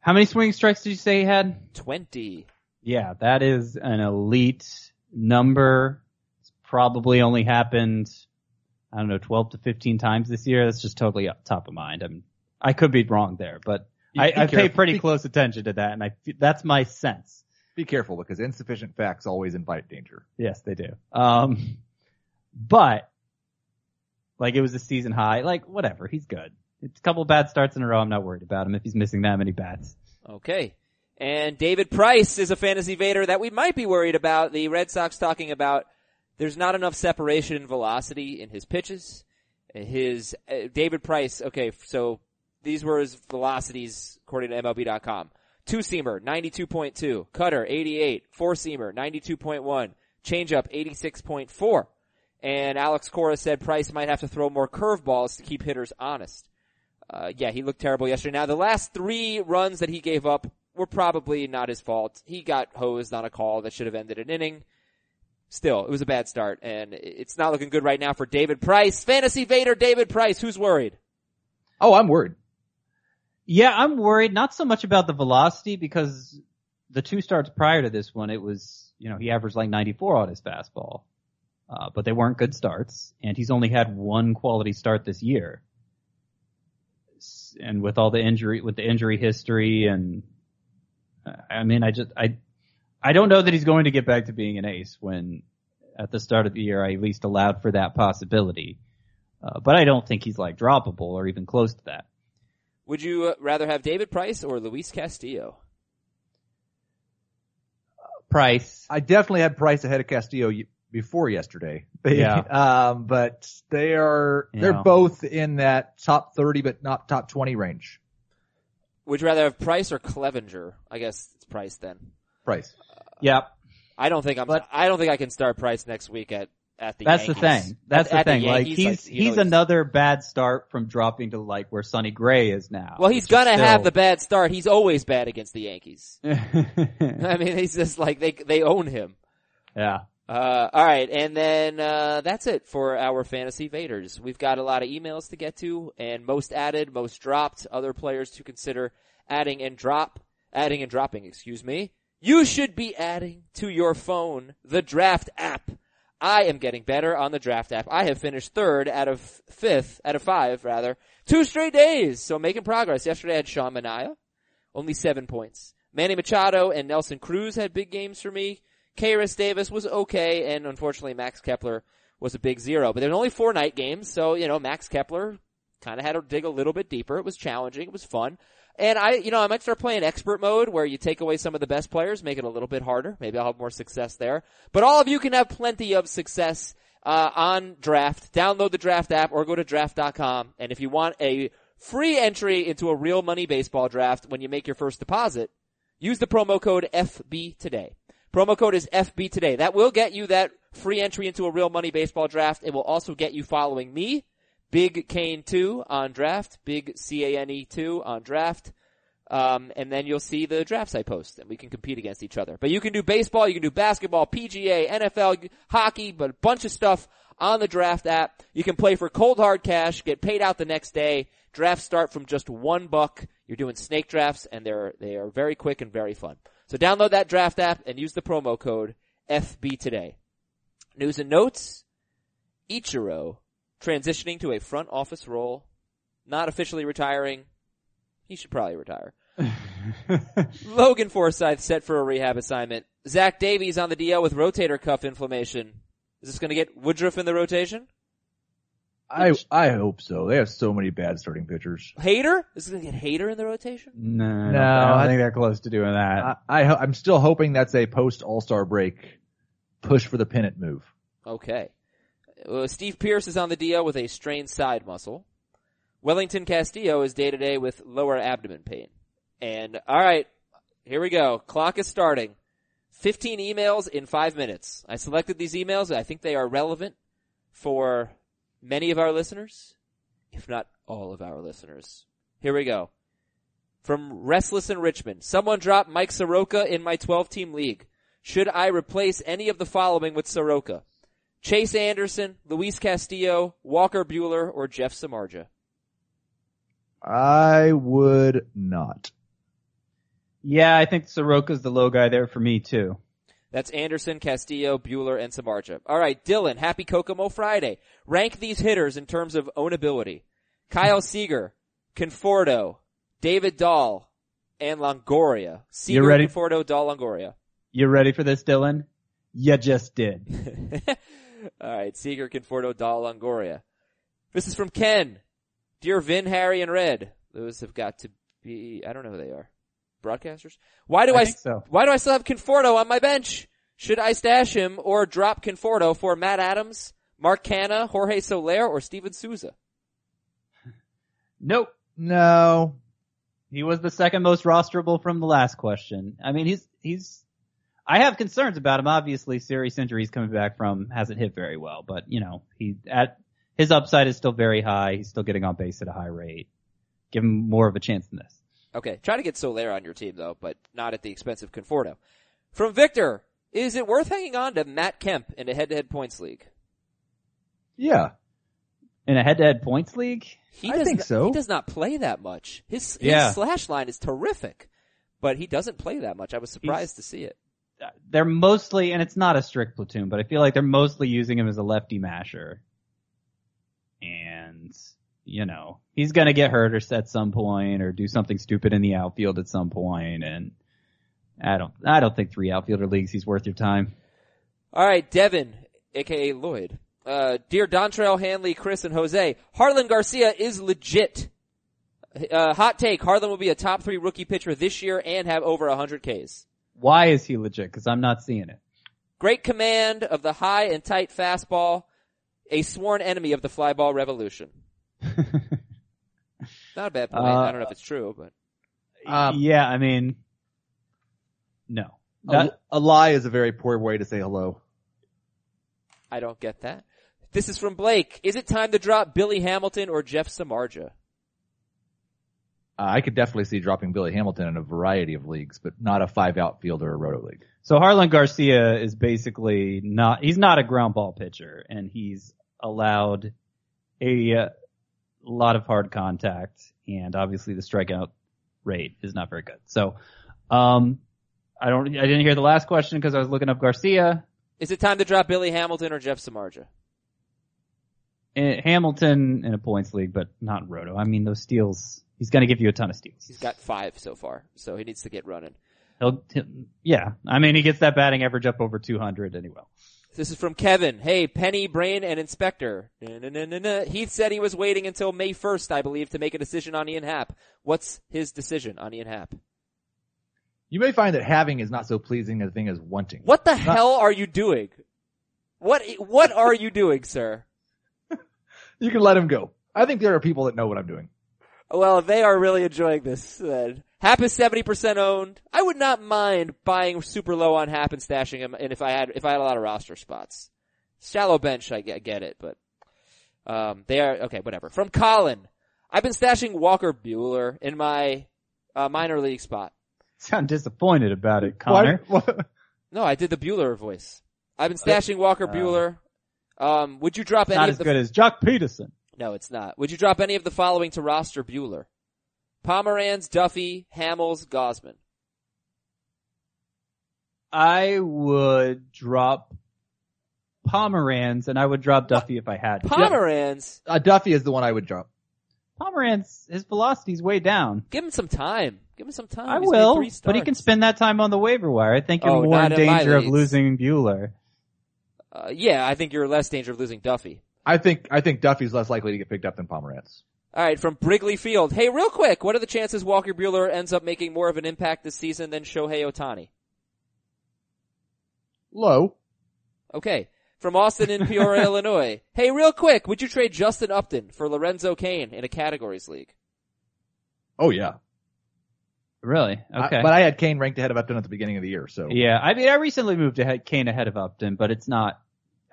E: How many swinging strikes did you say he had?
C: 20.
E: Yeah, that is an elite number. It's probably only happened, I don't know, 12 to 15 times this year. That's just totally up top of mind. I'm, I could be wrong there, but
D: Be-
E: I,
D: be
E: I pay pretty
D: Be-
E: close attention to that, and I that's my sense.
D: Be careful because insufficient facts always invite danger.
E: Yes, they do. Um, but like it was a season high. Like whatever, he's good. It's a couple bad starts in a row. I'm not worried about him if he's missing that many bats.
C: Okay. And David Price is a fantasy vader that we might be worried about. The Red Sox talking about there's not enough separation and velocity in his pitches. His uh, David Price. Okay, so these were his velocities according to MLB.com. Two seamer 92.2, cutter 88, four seamer 92.1, changeup 86.4. And Alex Cora said Price might have to throw more curveballs to keep hitters honest. Uh, yeah, he looked terrible yesterday. Now, the last three runs that he gave up were probably not his fault. He got hosed on a call that should have ended an inning. Still, it was a bad start, and it's not looking good right now for David Price. Fantasy Vader David Price, who's worried?
D: Oh, I'm worried.
E: Yeah, I'm worried not so much about the velocity because the two starts prior to this one, it was you know he averaged like 94 on his fastball, uh, but they weren't good starts, and he's only had one quality start this year. And with all the injury, with the injury history, and I mean, I just I I don't know that he's going to get back to being an ace when at the start of the year I at least allowed for that possibility. Uh, but I don't think he's like droppable or even close to that.
C: Would you uh, rather have David Price or Luis Castillo?
E: Price.
D: I definitely had Price ahead of Castillo before yesterday.
E: Yeah.
D: um, but they are they're
E: Yeah.
D: both in that top 30 but not top 20 range.
C: Would you rather have Price or Clevinger? I guess it's Price then.
D: Price.
E: Yep.
C: I don't think I'm.
E: But-
C: I don't think I can start Price next week at at the.
E: That's the thing. That's
C: At-
E: the
C: at
E: thing. like
C: Yankees,
E: he's
C: you know,
E: he's another bad start from dropping to like where Sonny Gray is now.
C: Well, he's gonna have the bad start. He's always bad against the Yankees. I mean, he's just like they they own him.
E: yeah.
C: Uh, all right, and then uh, that's it for our fantasy vaders. We've got a lot of emails to get to, and most added, most dropped, other players to consider adding and drop, adding and dropping. Excuse me. You should be adding to your phone the Draft app. I am getting better on the Draft app. I have finished third out of fifth, out of five rather, two straight days. So making progress. Yesterday I had Sean Manaea, only seven points. Manny Machado and Nelson Cruz had big games for me. Khris Davis was okay, and unfortunately Max Kepler was a big zero. But there were only four night games, so, you know, Max Kepler kind of had to dig a little bit deeper. It was challenging. It was fun. And I, you know, I might start playing expert mode where you take away some of the best players, make it a little bit harder. Maybe I'll have more success there. But all of you can have plenty of success, uh, on draft. Download the draft app or go to draft.com. And if you want a free entry into a real money baseball draft when you make your first deposit, use the promo code FB today. Promo code is FB today. That will get you that free entry into a real money baseball draft. It will also get you following me, Big Kane 2 on draft, Big C-A-N-E 2 on draft. Um, and then you'll see the drafts I post and we can compete against each other. But you can do baseball, you can do basketball, PGA, NFL, hockey, but a bunch of stuff on the draft app. You can play for cold hard cash, get paid out the next day. Drafts start from just one buck. You're doing snake drafts and they're, they are very quick and very fun. So download that draft app and use the promo code FB today. News and notes. Ichiro transitioning to a front office role, not officially retiring. He should probably retire. Logan Forsythe set for a rehab assignment. Zach Davies on the DL with rotator cuff inflammation. Is this going to get Woodruff in the rotation?
D: I I hope so. They have so many bad starting pitchers.
C: Hader? Is this going to get Hader in the rotation?
E: No, I don't,
D: No,
E: I don't
D: I-
E: think they're close to doing that.
D: I, I ho- I'm still hoping that's a post All Star break push for the pennant move.
C: Okay. Uh, Steve Pearce is on the DL with a strained side muscle. Wellington Castillo is day to day with lower abdomen pain. And alright, here we go. Clock is starting. 15 emails in five minutes. I selected these emails. I think they are relevant for many of our listeners, if not all of our listeners. Here we go. From Restless in Richmond. Someone dropped Mike Soroka in my 12 team league. Should I replace any of the following with Soroka? Chase Anderson, Luis Castillo, Walker Buehler, or Jeff Samardzija?
D: I would not.
E: Yeah, I think Soroka's the low guy there for me too.
C: That's Anderson, Castillo, Buehler, and Samardzija. All right, Dylan, happy Kokomo Friday. Rank these hitters in terms of ownability. Kyle Seager, Conforto, David Dahl, and Longoria. Seager,
E: You ready?
C: Conforto, Dahl, Longoria.
E: You ready for this, Dylan? You just did.
C: All right, Seager, Conforto, Dahl, Longoria. This is from Ken. Dear Vin, Harry, and Red. Those have got to be, I don't know who they are. Broadcasters? Why do
E: I
C: I,
E: so.
C: why do I still have Conforto on my bench? Should I stash him or drop Conforto for Matt Adams, Mark Canha, Jorge Soler, or Steven Souza?
E: Nope.
D: No.
E: He was the second most rosterable from the last question. I mean, he's, he's, I have concerns about him. Obviously, serious injuries coming back from hasn't hit very well, but you know, he, at, his upside is still very high. He's still getting on base at a high rate. Give him more of a chance than this.
C: Okay, try to get Soler on your team though, but not at the expense of Conforto. From Victor, is it worth hanging on to Matt Kemp in a head-to-head points league?
D: Yeah.
E: In a head-to-head points league,
C: He
D: I
C: does
D: think
C: not,
D: so.
C: He does not play that much. His, his
E: Yeah.
C: slash line is terrific, but he doesn't play that much. I was surprised to see it.
E: They're mostly, and it's not a strict platoon, but I feel like they're mostly using him as a lefty masher. And, you know, he's gonna get hurt or at some point or do something stupid in the outfield at some point. point and I don't, I don't think three outfielder leagues he's worth your time.
C: All right, Devin, aka Lloyd. Uh, dear Dontrell, Hanley, Chris, and Jose, Jarlin Garcia is legit. Uh, hot take, Jarlin will be a top three rookie pitcher this year and have over 100 Ks.
E: Why is he legit? Cause I'm not seeing it.
C: Great command of the high and tight fastball, a sworn enemy of the fly ball revolution. Not a bad point.
E: Uh,
C: I don't know if it's true, but
D: Um,
E: yeah, I mean, no.
D: A,
E: That,
D: a lie is a very poor way to say hello.
C: I don't get that. This is from Blake. Is it time to drop Billy Hamilton or Jeff Samardzija?
D: Uh, I could definitely see dropping Billy Hamilton in a variety of leagues, but not a five outfielder or roto league.
E: So Jarlin Garcia is basically not, he's not a ground ball pitcher and he's allowed a uh, lot of hard contact and obviously the strikeout rate is not very good. So, um, I don't, I didn't hear the last question because I was looking up Garcia.
C: Is it time to drop Billy Hamilton or Jeff Samardzija?
E: Eh, Hamilton in a points league, but not in roto. I mean, those steals, he's going to give you a ton of steals.
C: He's got five so far, so he needs to get running.
E: He'll, he'll- yeah. I mean, he gets that batting average up over 200 and he will.
C: This is from Kevin. Hey, Penny, Brain, and Inspector. Na-na-na-na-na. Heath said he was waiting until May 1st, I believe, to make a decision on Ian Happ. What's his decision on Ian Happ?
D: You may find that having is not so pleasing a thing as wanting.
C: What the hell are you doing? What, what are you doing, sir?
D: You can let him go. I think there are people that know what I'm doing.
C: Well, they are really enjoying this. Then Happ is seventy percent owned. I would not mind buying super low on Happ and stashing him. And if I had if I had a lot of roster spots, shallow bench, I get, get it. But um, they are okay. Whatever. From Colin, I've been stashing Walker Buehler in my uh, minor league spot.
E: Sound disappointed about it, Connor.
D: Why- what-
C: No, I did the Bueller voice. I've been stashing Walker Buehler. Um, would you drop any
E: Not
C: of
E: as
C: the
E: good as Joc Pederson.
C: No, it's not. Would you drop any of the following to roster Buehler? Pomeranz, Duffy, Hamels, Gausman.
E: I would drop Pomeranz and I would drop Duffy if I had to.
C: Pomeranz,
D: uh, Duffy is the one I would drop.
E: Pomeranz, his velocity's way down.
C: give him some time. Give him some time.
E: I
C: He's
E: will, but he can spend that time on the waiver wire. I think you're
C: Oh,
E: more in
C: not
E: danger of losing Buehler.
C: Uh, yeah, I think you're less danger of losing Duffy.
D: I think I think Duffy's less likely to get picked up than Pomeranz.
C: All right, from Brigley Field. Hey, real quick, what are the chances Walker Buehler ends up making more of an impact this season than Shohei Ohtani?
D: Low.
C: Okay. From Austin in Peoria, Illinois. Hey, real quick, would you trade Justin Upton for Lorenzo Cain in a categories league?
D: Oh yeah.
E: Really?
D: I-
E: Okay.
D: but I had Cain ranked ahead of Upton at the beginning of the year, so
E: yeah, I mean, I recently moved ahead, Cain ahead of Upton, but it's not,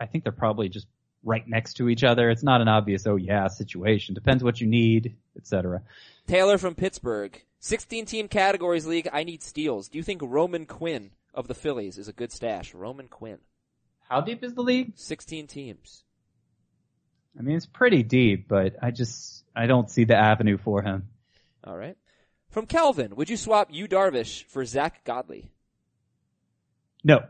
E: I think they're probably just right next to each other. It's not an obvious, oh yeah, situation. Depends what you need, etc.
C: Taylor from Pittsburgh. 16 team categories league, I need steals. Do Yu think Roman Quinn of the Phillies is a good stash? Roman Quinn.
E: How deep is the league?
C: 16 teams.
E: I mean, it's pretty deep, but I just, I don't see the avenue for him.
C: Alright. From Calvin, would you swap you Darvish for Zach Godley?
E: No.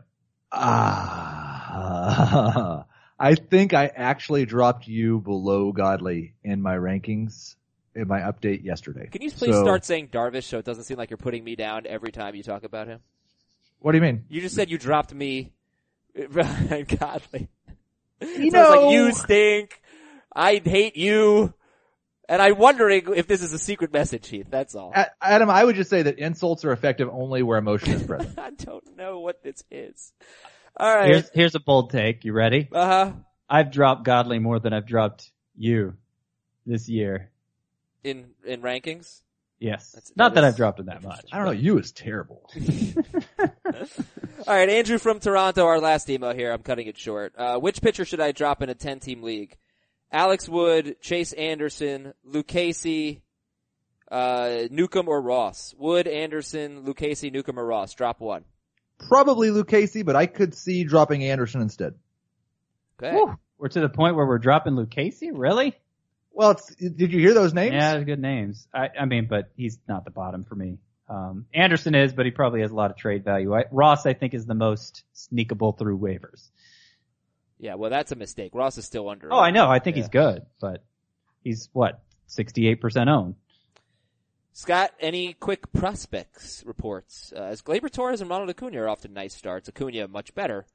D: Ah, I think I actually dropped Yu below Godley in my rankings in my update yesterday.
C: Can you please
D: So-
C: start saying Darvish so it doesn't seem like you're putting me down every time you talk about him?
D: What do you mean?
C: You just said you dropped me, Godley.
D: You
C: So
D: know,
C: like you stink. I hate you. And I'm wondering if this is a secret message, Heath. That's all.
D: Adam, I would just say that insults are effective only where emotion is present.
C: I don't know what this is. All right.
E: Here's here's a bold take. You ready?
C: Uh huh.
E: I've dropped Godley more than I've dropped Yu this year.
C: In in rankings.
E: Yes.
C: That's-
E: Not
C: that
E: that
C: is
E: I've dropped him that much.
D: I don't know. You is terrible.
C: All right, Andrew from Toronto, our last email here. I'm cutting it short. Uh, which pitcher should I drop in a 10 team league? Alex Wood, Chase Anderson, Lucchesi, uh, Newcomb or Ross? Wood, Anderson, Lucchesi, Newcomb or Ross? Drop one.
D: Probably Lucchesi, but I could see dropping Anderson instead.
C: Okay.
E: Whew. We're to the point where we're dropping Lucchesi? Really?
D: Well, it's, did you hear those names?
E: Yeah, good names. I, I mean, but he's not the bottom for me. Um, Anderson is, but he probably has a lot of trade value. I, Ross, I think, is the most sneakable through waivers.
C: Yeah, well, that's a mistake. Ross is still under.
E: Oh, I know. I think
C: Yeah.
E: he's good, but he's what? 68% owned.
C: Scott, any quick prospects reports? Uh, as Gleyber Torres and Ronald Acuna are often nice starts. Acuna much better,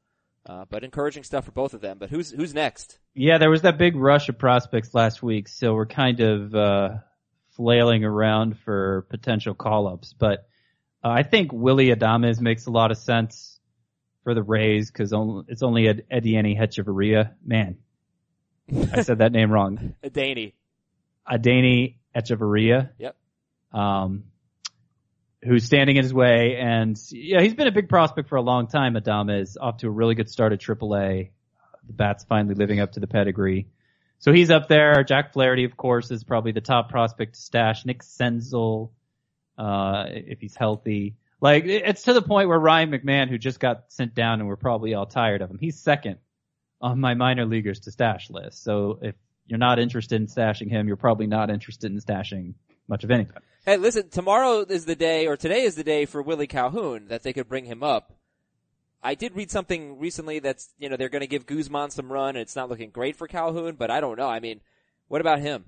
C: uh, but encouraging stuff for both of them. But who's who's next?
E: Yeah, there was that big rush of prospects last week, so we're kind of uh, flailing around for potential call-ups. But uh, I think Willie Adames makes a lot of sense for the Rays because it's only Ed- Ediani Hechavarria. Man, I said that name wrong.
C: Daney.
E: Adani Echevarria.
C: Yep.
E: Um, who's standing in his way, and yeah, he's been a big prospect for a long time. Adames is off to a really good start at AAA. The bat's finally living up to the pedigree. So he's up there. Jack Flaherty, of course, is probably the top prospect to stash. Nick Senzel, uh, if he's healthy. Like, it's to the point where Ryan McMahon, who just got sent down and we're probably all tired of him, he's second on my minor leaguers to stash list. So if you're not interested in stashing him, you're probably not interested in stashing much of anything.
C: Hey, listen, tomorrow is the day, or today is the day for Willie Calhoun that they could bring him up. I did read something recently that's, you know, they're going to give Guzman some run and it's not looking great for Calhoun, but I don't know. I mean, what about him?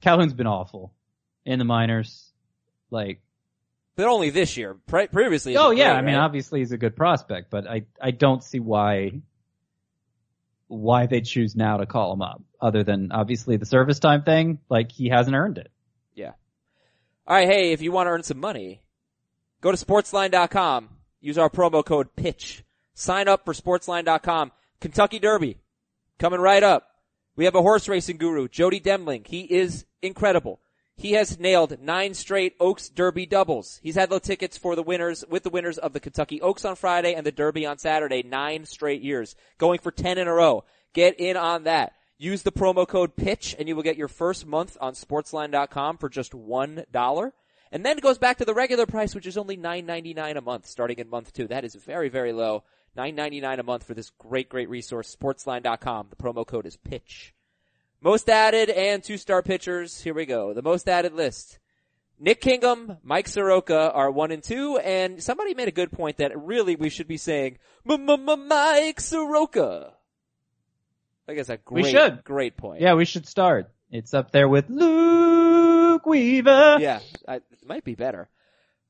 E: Calhoun's been awful in the minors. Like,
C: But only this year. Pre- previously.
E: oh yeah, I mean,
C: right?
E: obviously he's a good prospect, but I, I don't see why, why they choose now to call him up other than obviously the service time thing. Like, he hasn't earned it.
C: All right, hey, if you want to earn some money, go to sportsline.com. Use our promo code PITCH. Sign up for sportsline.com. Kentucky Derby coming right up. We have a horse racing guru, Jody Demling. He is incredible. He has nailed nine straight Oaks Derby doubles. He's had the tickets for the winners with the winners of the Kentucky Oaks on Friday and the Derby on Saturday, nine straight years, going for 10 in a row. Get in on that. Use the promo code PITCH and you will get your first month on sportsline.com for just $1. And then it goes back to the regular price, which is only $9.99 a month starting in month two. That is very, very low. $9.99 a month for this great, great resource, sportsline.com. The promo code is PITCH. Most added and two star pitchers. Here we go. The most added list. Nick Kingham, Mike Soroka are one and two, and somebody made a good point that really we should be saying Mike Soroka. I guess a
E: We
C: great,
E: should.
C: great point.
E: Yeah, we should start. It's up there with Luke Weaver.
C: yeah, I, it might be better.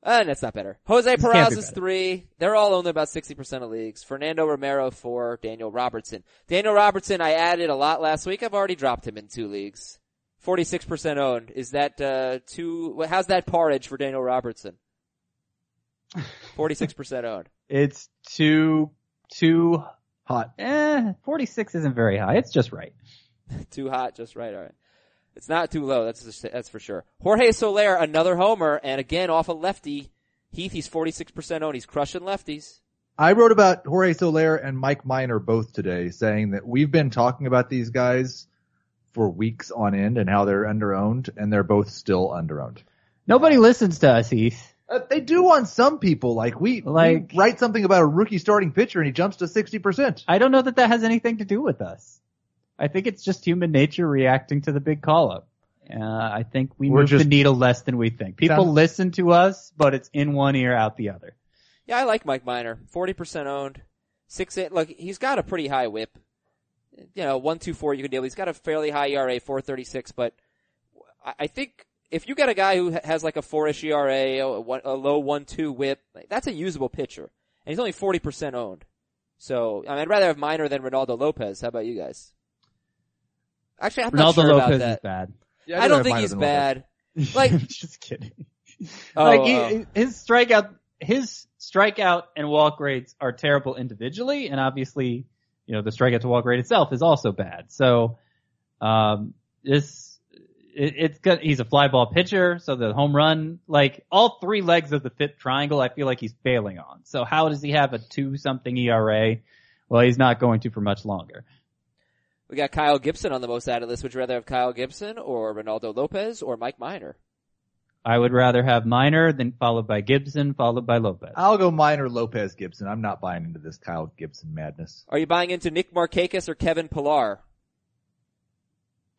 C: Uh, that's not better. Jose
E: be
C: Peraza is three. They're all only about 60% of leagues. Fernando Romero four. Daniel Robertson. Daniel Robertson, I added a lot last week. I've already dropped him in two leagues. 46% owned. Is that, uh, wh- how's that porridge for Daniel Robertson? 46% owned.
E: It's too, too,
D: Hot.
E: eh, 46 isn't very high. It's just right.
C: Too hot, just right. All right. It's not too low. That's that's for sure. Jorge Soler, another homer, and again off a lefty. Heath, he's 46% owned. He's crushing lefties.
D: I wrote about Jorge Soler and Mike Minor both today, saying that we've been talking about these guys for weeks on end and how they're underowned, and they're both still underowned.
E: Nobody listens to us, Heath.
D: Uh, they do on some people. Like we,
E: Like-
D: we write something about a rookie starting pitcher and he jumps to sixty percent.
E: I don't know that that has anything to do with us. I think it's just human nature reacting to the big call up. Uh, I think we
D: We're
E: move the needle less than we think. People
D: Sounds-
E: listen to us, but it's in one ear, out the other.
C: Yeah, I like Mike Minor. Forty percent owned. Six eight. Look, he's got a pretty high whip. You know, one two four you can deal. He's got a fairly high ERA, four thirty six. But I- I think if you got a guy who has like a four-ish ERA, a, a low one two whip, like, that's a usable pitcher, and he's only forty percent owned. So I mean, I'd rather have Minor than Reynaldo Lopez. How about you guys? Actually, I'm not
E: Reynaldo
C: sure
E: Lopez
C: about
E: is
C: that.
E: bad.
D: Yeah,
C: I
D: I'd
C: don't think he's
D: than Lopez.
C: bad. Like-
E: just kidding.
C: Oh,
E: like he,
C: oh.
E: his strikeout, his strikeout and walk rates are terrible individually, and obviously, you know, the strikeout to walk rate itself is also bad. So, um, this, it, it's good. He's a fly ball pitcher, so the home run, like all three legs of the FIP triangle, I feel like he's failing on. So how does he have a two something ERA? Well, he's not going to for much longer.
C: We got Kyle Gibson on the most out of list. Would you rather have Kyle Gibson or Reynaldo Lopez or Mike Minor?
E: I would rather have Minor than followed by Gibson, followed by Lopez.
D: I'll go Minor Lopez Gibson. I'm not buying into this Kyle Gibson madness.
C: Are you buying into Nick Markakis or Kevin Pillar?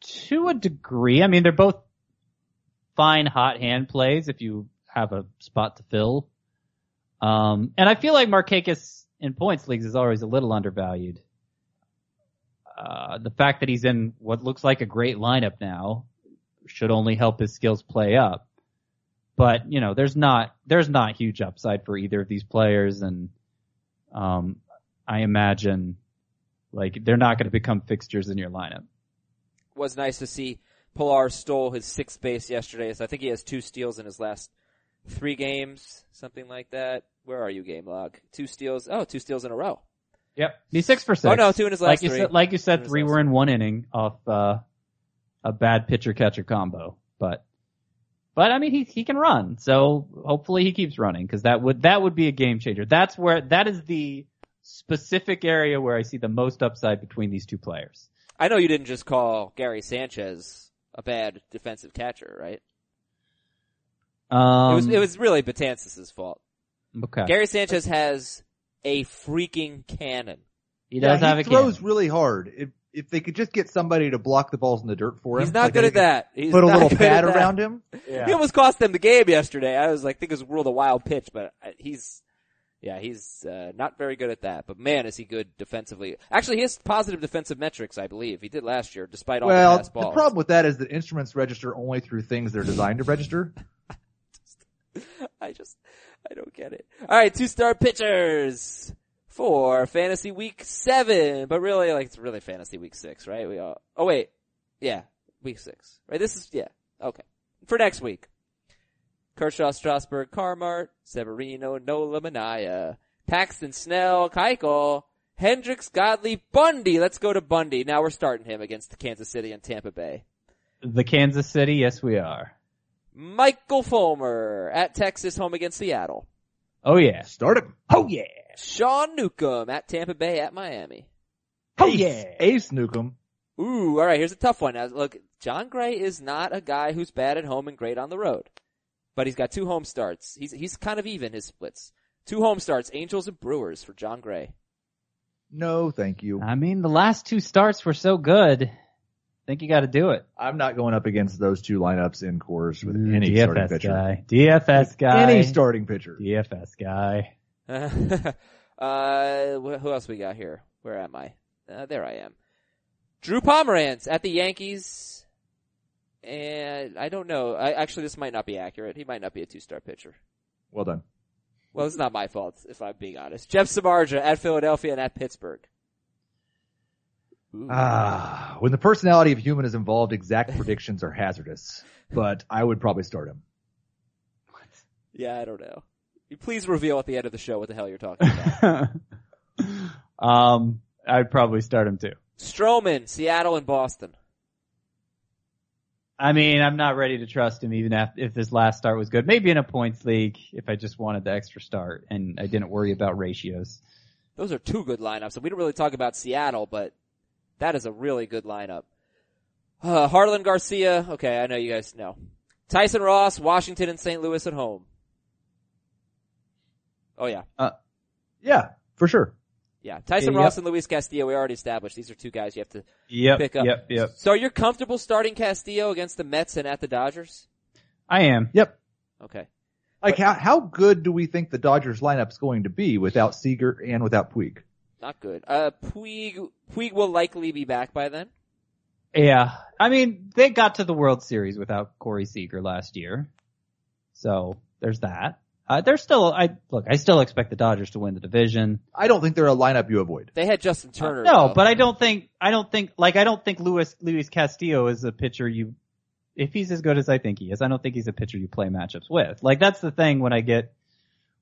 E: To a degree. I mean, they're both fine hot hand plays if you have a spot to fill. Um, and I feel like Markakis in points leagues is always a little undervalued. Uh, the fact that he's in what looks like a great lineup now should only help his skills play up. But, you know, there's not, there's not huge upside for either of these players and, um, I imagine like they're not going to become fixtures in your lineup.
C: Was nice to see Pillar stole his sixth base yesterday. So I think he has two steals in his last three games, something like that. Where are you, game log? Two steals. Oh, two steals in a row.
E: Yep. He's six for six.
C: Oh, no, two in his last
E: like you
C: three.
E: Said, like you said, three were in one inning off uh, a bad pitcher catcher combo. But but I mean he he can run, so hopefully he keeps running because that would that would be a game changer. That's where that is the specific area where I see the most upside between these two players.
C: I know you didn't just call Gary Sanchez a bad defensive catcher, right?
E: Um,
C: it was it was really Betances' fault.
E: okay.
C: Gary Sanchez has a freaking cannon.
E: he does
D: yeah,
E: have a cannon.
D: he
E: a
D: throws
E: cannon.
D: really hard. If if they could just get somebody to block the balls in the dirt for him,
C: He's not
D: like
C: good at that. He's
D: Put a little pad around him.
C: He almost cost them the game yesterday. I was like, think it was ruled a wild pitch, but he's, yeah, he's uh, not very good at that. But man, is he good defensively. Actually, he has positive defensive metrics, I believe. He did last year, despite all the
D: Well,
C: pass
D: the problem with that is that instruments register only through things they're designed to register.
C: I just, I don't get it. All right, two star pitchers for fantasy week seven, but really, like, it's really fantasy week six, right? We all, oh wait, yeah, week six, right? This is, yeah, okay. For next week. Kershaw, Strasburg, Carmart, Severino, Nola, Manaea, Paxton, Snell, Keuchel, Hendricks, Godley, Bundy. Let's go to Bundy. Now we're starting him against Kansas City and Tampa Bay.
E: The Kansas City, yes we are.
C: Michael Fulmer at Texas, home against Seattle.
E: Oh yeah.
D: Start him.
E: Oh yeah.
C: Sean Newcomb at Tampa Bay at Miami.
E: Oh
D: Ace,
E: yeah.
D: Ace Newcomb.
C: Ooh, alright, here's a tough one. Now, look, Jon Gray is not a guy who's bad at home and great on the road. But he's got two home starts. He's, he's kind of even his splits. Two home starts, Angels and Brewers for Jon Gray.
D: No, thank you.
E: I mean, the last two starts were so good. I think you got to do it.
D: I'm not going up against those two lineups in Coors with any starting
E: DFS
D: pitcher.
E: guy. DFS guy.
D: Any starting pitcher.
E: DFS guy.
C: uh, who else we got here? Where am I? Uh, there I am. Drew Pomeranz at the Yankees. And I don't know. I, actually, this might not be accurate. He might not be a two-star pitcher.
D: Well done.
C: Well, it's not my fault, if I'm being honest. Jeff Samardzija at Philadelphia and at Pittsburgh. Ooh.
D: Ah, when the personality of human is involved, exact predictions are hazardous. But I would probably start him. What?
C: yeah, I don't know. Please reveal at the end of the show what the hell you're talking about.
E: um, I'd probably start him too.
C: Stroman, Seattle and Boston.
E: I mean, I'm not ready to trust him even if, if this last start was good. Maybe in a points league if I just wanted the extra start and I didn't worry about ratios.
C: Those are two good lineups. And we didn't really talk about Seattle, but that is a really good lineup. Uh, Jarlin Garcia. Okay, I know you guys know. Tyson Ross, Washington and St. Louis at home. Oh yeah.
D: Uh, yeah, for sure.
C: Yeah, Tyson
E: Yep.
C: Ross and Luis Castillo. We already established these are two guys you have to
E: Yep.
C: pick up.
E: Yep. Yep.
C: So are you're comfortable starting Castillo against the Mets and at the Dodgers?
E: I am.
D: Yep.
C: Okay.
D: Like how how good do we think the Dodgers lineup's going to be without Seager and without Puig?
C: Not good. Uh, Puig, Puig will likely be back by then.
E: Yeah. I mean, they got to the World Series without Corey Seager last year. So there's that. Uh, they're still, I, look, I still expect the Dodgers to win the division.
D: I don't think they're a lineup you avoid.
C: They had Justin Turner.
E: No,
C: though.
E: but I don't think, I don't think, like, I don't think Luis, Luis Castillo is a pitcher you, if he's as good as I think he is, I don't think he's a pitcher you play matchups with. Like, that's the thing when I get,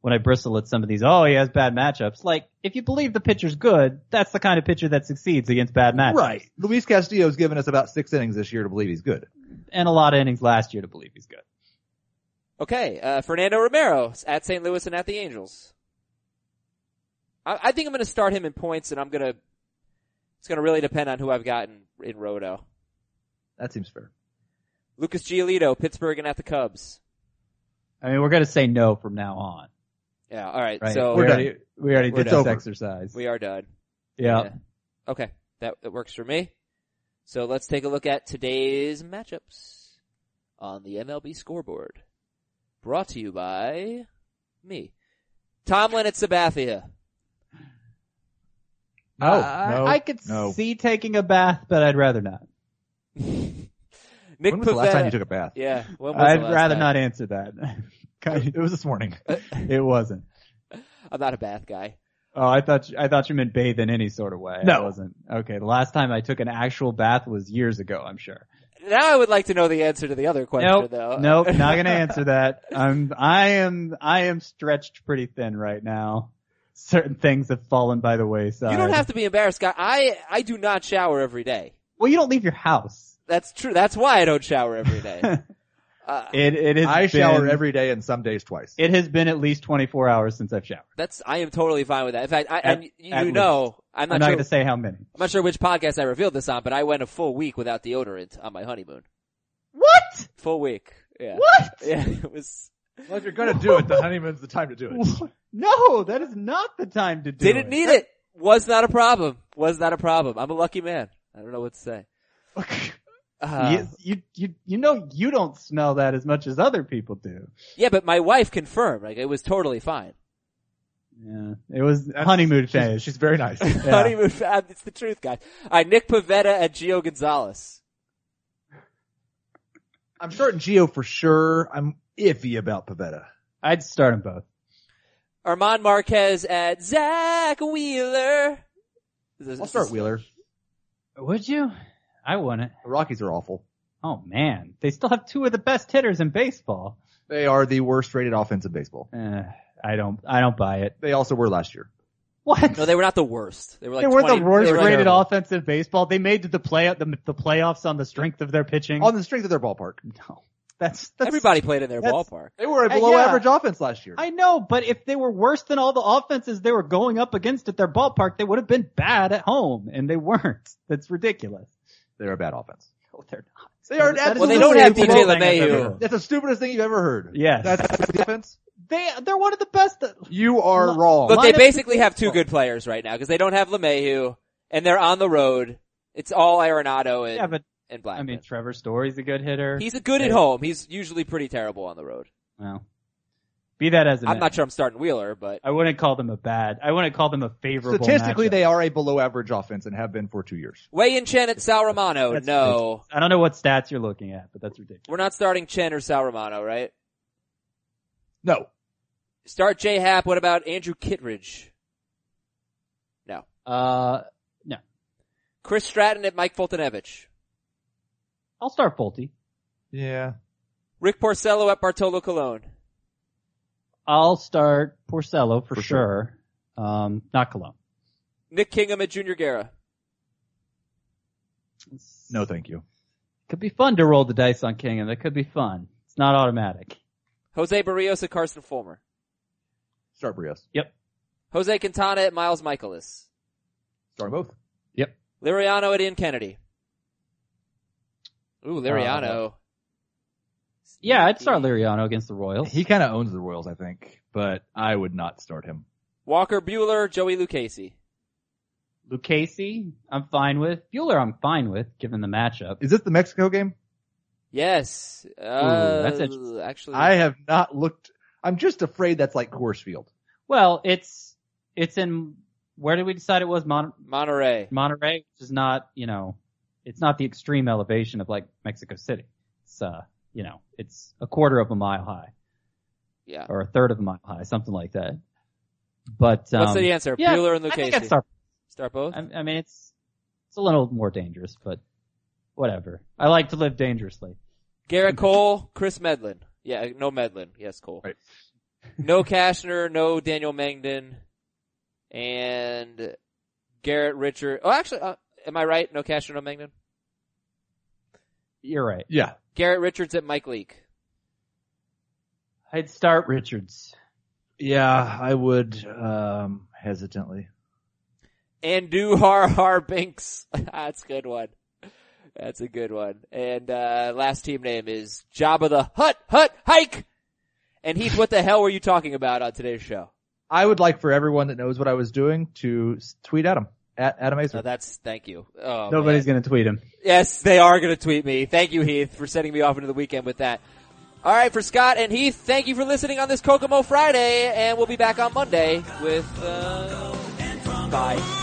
E: when I bristle at some of these, oh, he has bad matchups. Like, if you believe the pitcher's good, that's the kind of pitcher that succeeds against bad matchups.
D: Right. Luis Castillo's given us about six innings this year to believe he's good.
E: And a lot of innings last year to believe he's good.
C: Okay, uh, Fernando Romero at St. Louis and at the Angels. I, I think I'm going to start him in points, and I'm going to. It's going to really depend on who I've gotten in Roto.
D: That seems fair.
C: Lucas Giolito, Pittsburgh and at the Cubs.
E: I mean, we're gonna say no from now on,
C: Yeah, all right.
E: right?
C: So
E: we
D: We're
E: already, we already did
D: It's
E: this exercise.
C: we are done.
E: yeah.
C: Okay, that, that works for me. So let's take a look at today's matchups on the MLB scoreboard. Brought to you by me. Tomlin at Sabathia.
D: No,
E: Uh,
D: no,
E: I could
D: no.
E: see taking a bath, but I'd rather not.
C: Nick
D: When was the last time you took a bath?
C: Yeah, when was
E: I'd
C: last
E: rather
C: time?
E: not answer that.
D: It was this morning.
E: it wasn't.
C: I'm not a bath guy.
E: Oh, I thought you, I thought you meant bathe in any sort of way. I
D: No.
E: wasn't. Okay, the last time I took an actual bath was years ago. I'm sure.
C: Now I would like to know the answer to the other question
E: Nope,
C: though.
E: nope, not gonna answer that. I'm, I am, I am stretched pretty thin right now. Certain things have fallen by the wayside.
C: You don't have to be embarrassed, guy. I, I do not shower every day.
E: Well, you don't leave your house.
C: That's true. That's why I don't shower every day. Uh,
E: It, it is.
D: I shower every day and some days twice.
E: It has been at least 24 hours since I've showered.
C: that's, I am totally fine with that. In fact, I,
E: At-
C: and you
E: at
C: know, I'm not
E: I'm not
C: sure,
E: going to say how many.
C: I'm not sure which podcast I revealed this on, but I went a full week without deodorant on my honeymoon.
E: What?
C: Full week. Yeah.
E: What?
C: Yeah, it was,
D: Well, if you're gonna do it, the honeymoon's the time to do it.
E: No, that is not the time to do it.
C: didn't
E: it.
C: need it. Was not a problem. Was not a problem. I'm a lucky man. I don't know what to say. Uh,
E: you, you, you, you know you don't smell that as much as other people do.
C: yeah, but my wife confirmed, like, it was totally fine.
E: Yeah, it was honeymoon
D: She's,
E: phase.
D: she's very nice.
E: Yeah.
C: Honeymoon, uh, it's the truth, guys. Alright, Nick Pivetta at Gio Gonzalez.
D: I'm starting Gio for sure. I'm iffy about Pivetta.
E: I'd start them both.
C: German Marquez at Zach Wheeler.
D: I'll start Wheeler.
E: Would you? I wouldn't.
D: The Rockies are awful.
E: Oh man, they still have two of the best hitters in baseball.
D: They are the worst rated offense in baseball.
E: Eh, I don't, I don't buy it.
D: They also were last year.
E: What?
C: No, they were not the worst. They were like
E: they were
C: 20
E: the worst
C: they were
E: rated
D: terrible.
E: offense in baseball. They made the play the, the playoffs on the strength of their pitching.
D: On the strength of their ballpark.
E: no, that's, that's
C: Everybody played in their ballpark.
D: They were a
E: Uh,
D: below
E: yeah.
D: average offense last year.
E: I know, but if they were worse than all the offenses they were going up against at their ballpark, they would have been bad at home, and they weren't. That's ridiculous.
D: They're a bad offense.
E: No, they're not.
D: They are
E: That is
C: Well, they don't have
E: stupidest
C: DJ
E: thing I've
C: LeMahieu.
E: ever heard.
D: That's the stupidest thing you've ever heard.
E: Yes.
D: That's the offense.
E: They they're one of the best.
D: You are
E: Look-
D: wrong.
C: Look, they basically have two good players right now because they don't have LeMahieu and they're on the road. It's all Arenado and,
E: Yeah, but
C: and Blackmon.
E: I mean, Trevor Story's a good hitter.
C: He's a good at home. He's usually pretty terrible on the road.
E: well, be that as it
C: I'm not sure I'm starting Wheeler, but
E: I wouldn't call them a bad. I wouldn't call them a favorable.
D: Statistically,
E: matchup.
D: they are a below average offense and have been for two years.
C: Wei-Yin Chen at Sal Romano.
E: That's
C: No,
E: ridiculous. I don't know what stats you're looking at, but that's ridiculous.
C: we're not starting Chen or Sal Romano, right?
D: No.
C: Start J Happ. What about Andrew Kittredge? No.
E: Uh, no.
C: Chris Stratton at Mike Foltynewicz.
E: I'll start Folty.
D: Yeah.
C: Rick Porcello at Bartolo Colon.
E: I'll start Porcello for,
D: For
E: sure. Um, not Colon.
C: Nick Kingham at Junior Guerra.
D: No, thank you.
E: Could be fun to roll the dice on Kingham. That could be fun. It's not automatic.
C: Jose Berrios at Carson Fulmer.
D: Start Berrios.
E: Yep.
C: Jose Quintana at Miles Mikolas.
D: Start both.
E: Yep.
C: Liriano at Ian Kennedy. Ooh, Liriano.
E: Uh, Yeah, I'd start Liriano against the Royals.
D: He kind of owns the Royals, I think, but I would not start him.
C: Walker Buehler, Joey Lucchesi.
E: Lucchesi, I'm fine with. Buehler, I'm fine with, given the matchup.
D: Is this the Mexico game?
C: Yes. Uh,
E: that's interesting.
C: actually,
D: I have not looked. I'm just afraid that's like Coors Field.
E: Well, it's it's in where did we decide it was Mon-
C: Monterrey.
E: Monterrey, which is not you know, it's not the extreme elevation of like Mexico City. It's uh, you know, it's a quarter of a mile high
C: Yeah.
E: or a third of a mile high, something like that. But um,
C: What's the answer?
E: yeah,
C: Buehler and
E: I think
C: Lucchesi.
E: I'd start.
C: Start both.
E: I, I mean, it's it's a little more dangerous, but whatever. I like to live dangerously.
C: Gerrit Cole, Chris Medlen. Yeah, no Medlen. Yes, Cole.
D: Right.
C: No Cashner, no Daniel Mengden, and Garrett Richard. Oh, actually, uh, am I right? No Cashner, no Mengden.
E: You're right.
D: Yeah.
C: Garrett Richards at Mike Leake.
E: I'd start Richards.
D: Yeah, I would, um, hesitantly.
C: And do Har Har Binks. That's a good one. That's a good one. And uh last team name is Jabba the Hutt Hut Hike. And Heath, what the hell were you talking about on today's show?
D: I would like for everyone that knows what I was doing to tweet at him. At Adam Aizer.
C: that's thank you. Oh,
E: Nobody's
C: man.
E: gonna tweet him.
C: Yes, they are going to tweet me. Thank you, Heath, for sending me off into the weekend with that. All right, for Scott and Heath, thank you for listening on this Kokomo Friday, and we'll be back on Monday with. Uh, bye.